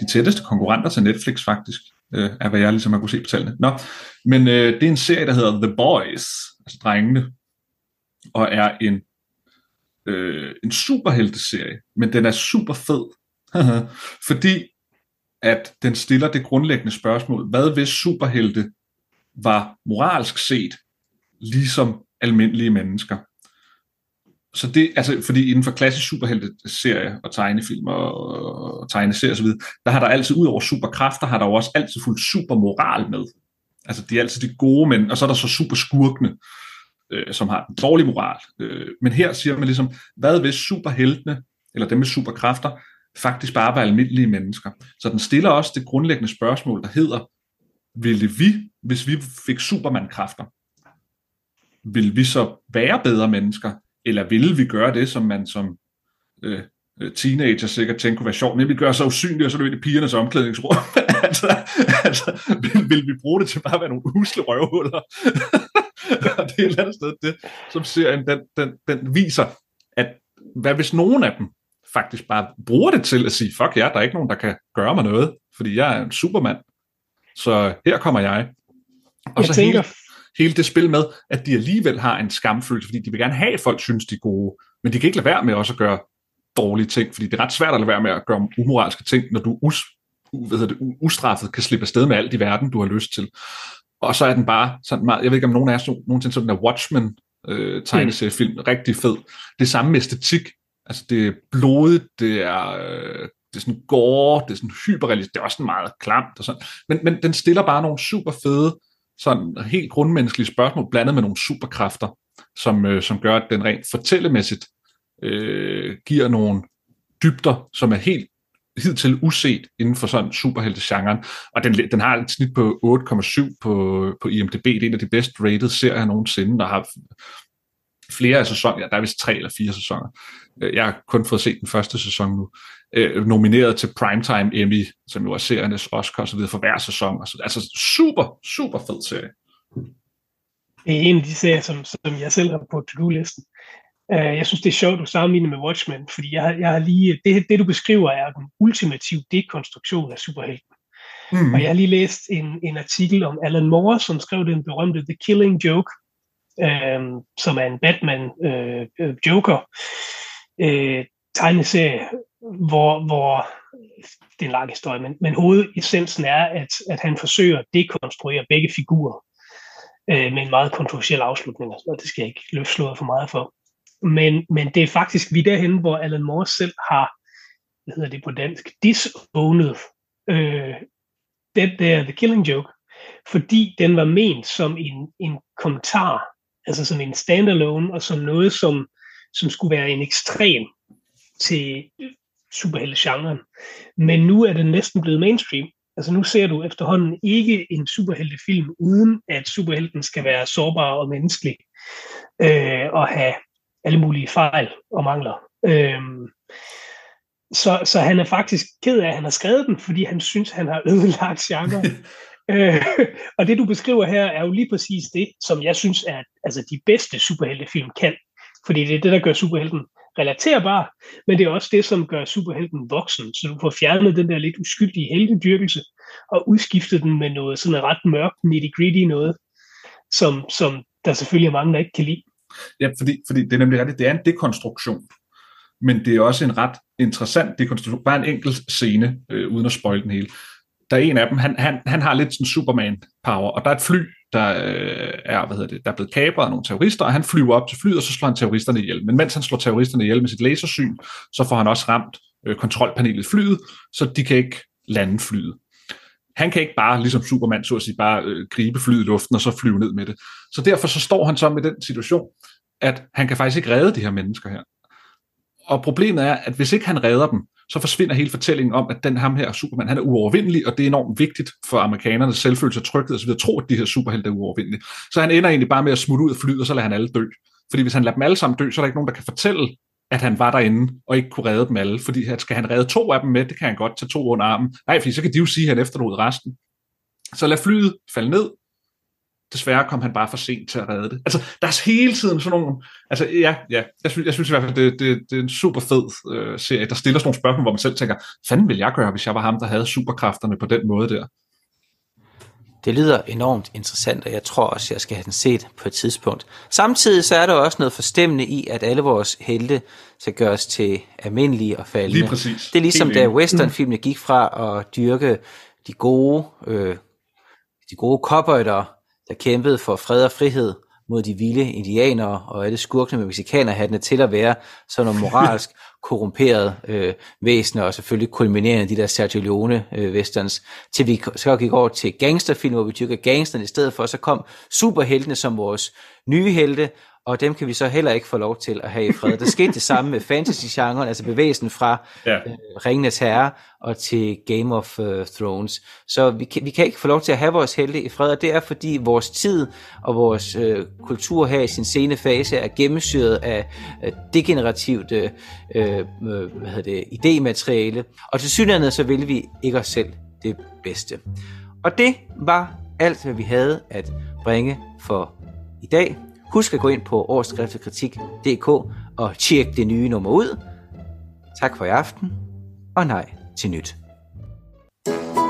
de tætteste konkurrenter til Netflix faktisk, øh, er hvad jeg ligesom har kunne se på tallene. Nå, men øh, det er en serie, der hedder The Boys, altså drengene, og er en, øh, en superhelteserie, men den er super fed, fordi at den stiller det grundlæggende spørgsmål, hvad hvis superhelte var moralsk set ligesom almindelige mennesker? Så det, altså, fordi inden for klassisk superhelte-serie og tegnefilm og, og tegneserier osv., der har der altid, ud over superkræfter, har der jo også altid fuldt supermoral med. Altså, de er altid de gode mænd, og så er der så super skurkene, øh, som har en dårlig moral. Øh, men her siger man ligesom, hvad hvis superheltene, eller dem med superkræfter, faktisk bare var almindelige mennesker. Så den stiller også det grundlæggende spørgsmål, der hedder, ville vi, hvis vi fik Superman-kræfter, ville vi så være bedre mennesker, eller ville vi gøre det, som man som øh, øh teenager sikkert tænkte kunne være sjovt, nemlig gøre sig usynlige, og så løbe i pigernes omklædningsrum. altså, altså vil, vil vi bruge det til bare at være nogle usle røvhuller? og det er et eller andet sted det, som serien den, den, den viser, at hvad hvis nogen af dem faktisk bare bruger det til at sige, fuck ja, der er ikke nogen, der kan gøre mig noget, fordi jeg er en supermand. Så her kommer jeg. Og jeg så tænker... hele, hele det spil med, at de alligevel har en skamfølelse, fordi de vil gerne have, at folk synes, de er gode, men de kan ikke lade være med også at gøre dårlige ting, fordi det er ret svært at lade være med at gøre umoralske ting, når du us, hvad det, ustraffet kan slippe afsted med alt i verden, du har lyst til. Og så er den bare sådan meget, jeg ved ikke om nogen af jer nogensinde så den der Watchmen øh, tegneseriefilm, mm. rigtig fed. Det samme med æstetik, Altså, det er blodigt, det er, øh, det er sådan gore, det er sådan hyperrealistisk, det er også sådan meget klamt og sådan. Men, men den stiller bare nogle super fede, sådan helt grundmenneskelige spørgsmål, blandet med nogle superkræfter, som, øh, som gør, at den rent fortællemæssigt øh, giver nogle dybder, som er helt hidtil uset inden for sådan superhelte-genren. Og den, den har et snit på 8,7 på, på IMDb. Det er en af de bedst rated serier nogensinde, der har flere af sæsoner, ja, der er vist tre eller fire sæsoner. Øh, jeg har kun fået set den første sæson nu. Øh, nomineret til Primetime Emmy, som jo er seriernes Oscar så videre for hver sæson. Altså, super, super fed serie. Det er en af de serier, som, som jeg selv har på to-do-listen. Uh, jeg synes, det er sjovt, du sammenligner med Watchmen, fordi jeg har, jeg har lige, det, det, du beskriver, er den ultimative dekonstruktion af superhelten. Mm. Og jeg har lige læst en, en artikel om Alan Moore, som skrev den berømte The Killing Joke, øh, som er en Batman-Joker øh, øh, øh, tegneserie, hvor, hvor det er en lang historie, men, men hovedessensen er, at, at han forsøger at dekonstruere begge figurer øh, med en meget kontroversiel afslutning, og det skal jeg ikke løfte slået for meget for. Men, men det er faktisk vi derhen, hvor Alan Moore selv har, hvad hedder det på dansk, disowned øh, den der The Killing Joke, fordi den var ment som en, en kommentar altså som en standalone, og som noget, som, som skulle være en ekstrem til superhelte-genren. Men nu er det næsten blevet mainstream. Altså nu ser du efterhånden ikke en superheltefilm, uden at superhelten skal være sårbar og menneskelig, øh, og have alle mulige fejl og mangler. Øh, så, så han er faktisk ked af, at han har skrevet den, fordi han synes, han har ødelagt genre. Øh, og det du beskriver her er jo lige præcis det, som jeg synes er altså, de bedste superheltefilm kan. Fordi det er det, der gør superhelten relaterbar, men det er også det, som gør superhelten voksen. Så du får fjernet den der lidt uskyldige heltedyrkelse, og udskiftet den med noget sådan ret mørkt, nitty-gritty noget, som, som der selvfølgelig er mange, der ikke kan lide. Ja, fordi, fordi det er nemlig rigtigt, det er en dekonstruktion, men det er også en ret interessant dekonstruktion. Bare en enkelt scene, øh, uden at spoil den hele der er en af dem, han, han, han har lidt sådan Superman-power, og der er et fly, der øh, er, hvad hedder det, der er blevet kapret af nogle terrorister, og han flyver op til flyet, og så slår han terroristerne ihjel. Men mens han slår terroristerne ihjel med sit lasersyn, så får han også ramt øh, kontrolpanelet i flyet, så de kan ikke lande flyet. Han kan ikke bare, ligesom Superman, så at sige, bare øh, gribe flyet i luften og så flyve ned med det. Så derfor så står han så med den situation, at han kan faktisk ikke redde de her mennesker her. Og problemet er, at hvis ikke han redder dem, så forsvinder hele fortællingen om, at den ham her Superman, han er uovervindelig, og det er enormt vigtigt for amerikanernes selvfølelse og tryghed osv. at tro, at de her superhelte er uovervindelige. Så han ender egentlig bare med at smutte ud af flyet, og så lader han alle dø. Fordi hvis han lader dem alle sammen dø, så er der ikke nogen, der kan fortælle, at han var derinde og ikke kunne redde dem alle. Fordi at skal han redde to af dem med, det kan han godt tage to under armen. Nej, fordi så kan de jo sige, at han efterlod resten. Så lad flyet falde ned, desværre kom han bare for sent til at redde det. Altså, der er hele tiden sådan nogle... Altså, ja, ja jeg, synes, jeg synes i hvert fald, det, det, det er en super fed øh, serie, der stiller sådan nogle spørgsmål, hvor man selv tænker, fanden vil jeg gøre, hvis jeg var ham, der havde superkræfterne på den måde der? Det lyder enormt interessant, og jeg tror også, jeg skal have den set på et tidspunkt. Samtidig så er der også noget forstemmende i, at alle vores helte skal gøres til almindelige og faldende. Lige præcis. Det er ligesom, da westernfilmene gik fra at dyrke de gode, øh, de gode cowboyder, der kæmpede for fred og frihed mod de vilde indianere og alle skurkene med mexikanerhattene til at være sådan nogle moralsk korrumperede øh, væsener, og selvfølgelig kulminerende de der Sergio Leone øh, westerns, til vi så gik over til gangsterfilm, hvor vi dyrker gangsterne i stedet for, så kom superheltene som vores nye helte, og dem kan vi så heller ikke få lov til at have i fred. Der skete det samme med fantasy-genren, altså bevægelsen fra ja. øh, Ringenes Herre og til Game of uh, Thrones. Så vi kan, vi kan ikke få lov til at have vores helte i fred, og det er fordi vores tid og vores øh, kultur her i sin sene fase er gennemsyret af øh, degenerativt øh, hvad hedder det, idémateriale, og til synligheden så vil vi ikke os selv det bedste. Og det var alt, hvad vi havde at bringe for i dag. Husk at gå ind på årskriftekritik.dk og tjek det nye nummer ud. Tak for i aften, og nej til nyt. thank you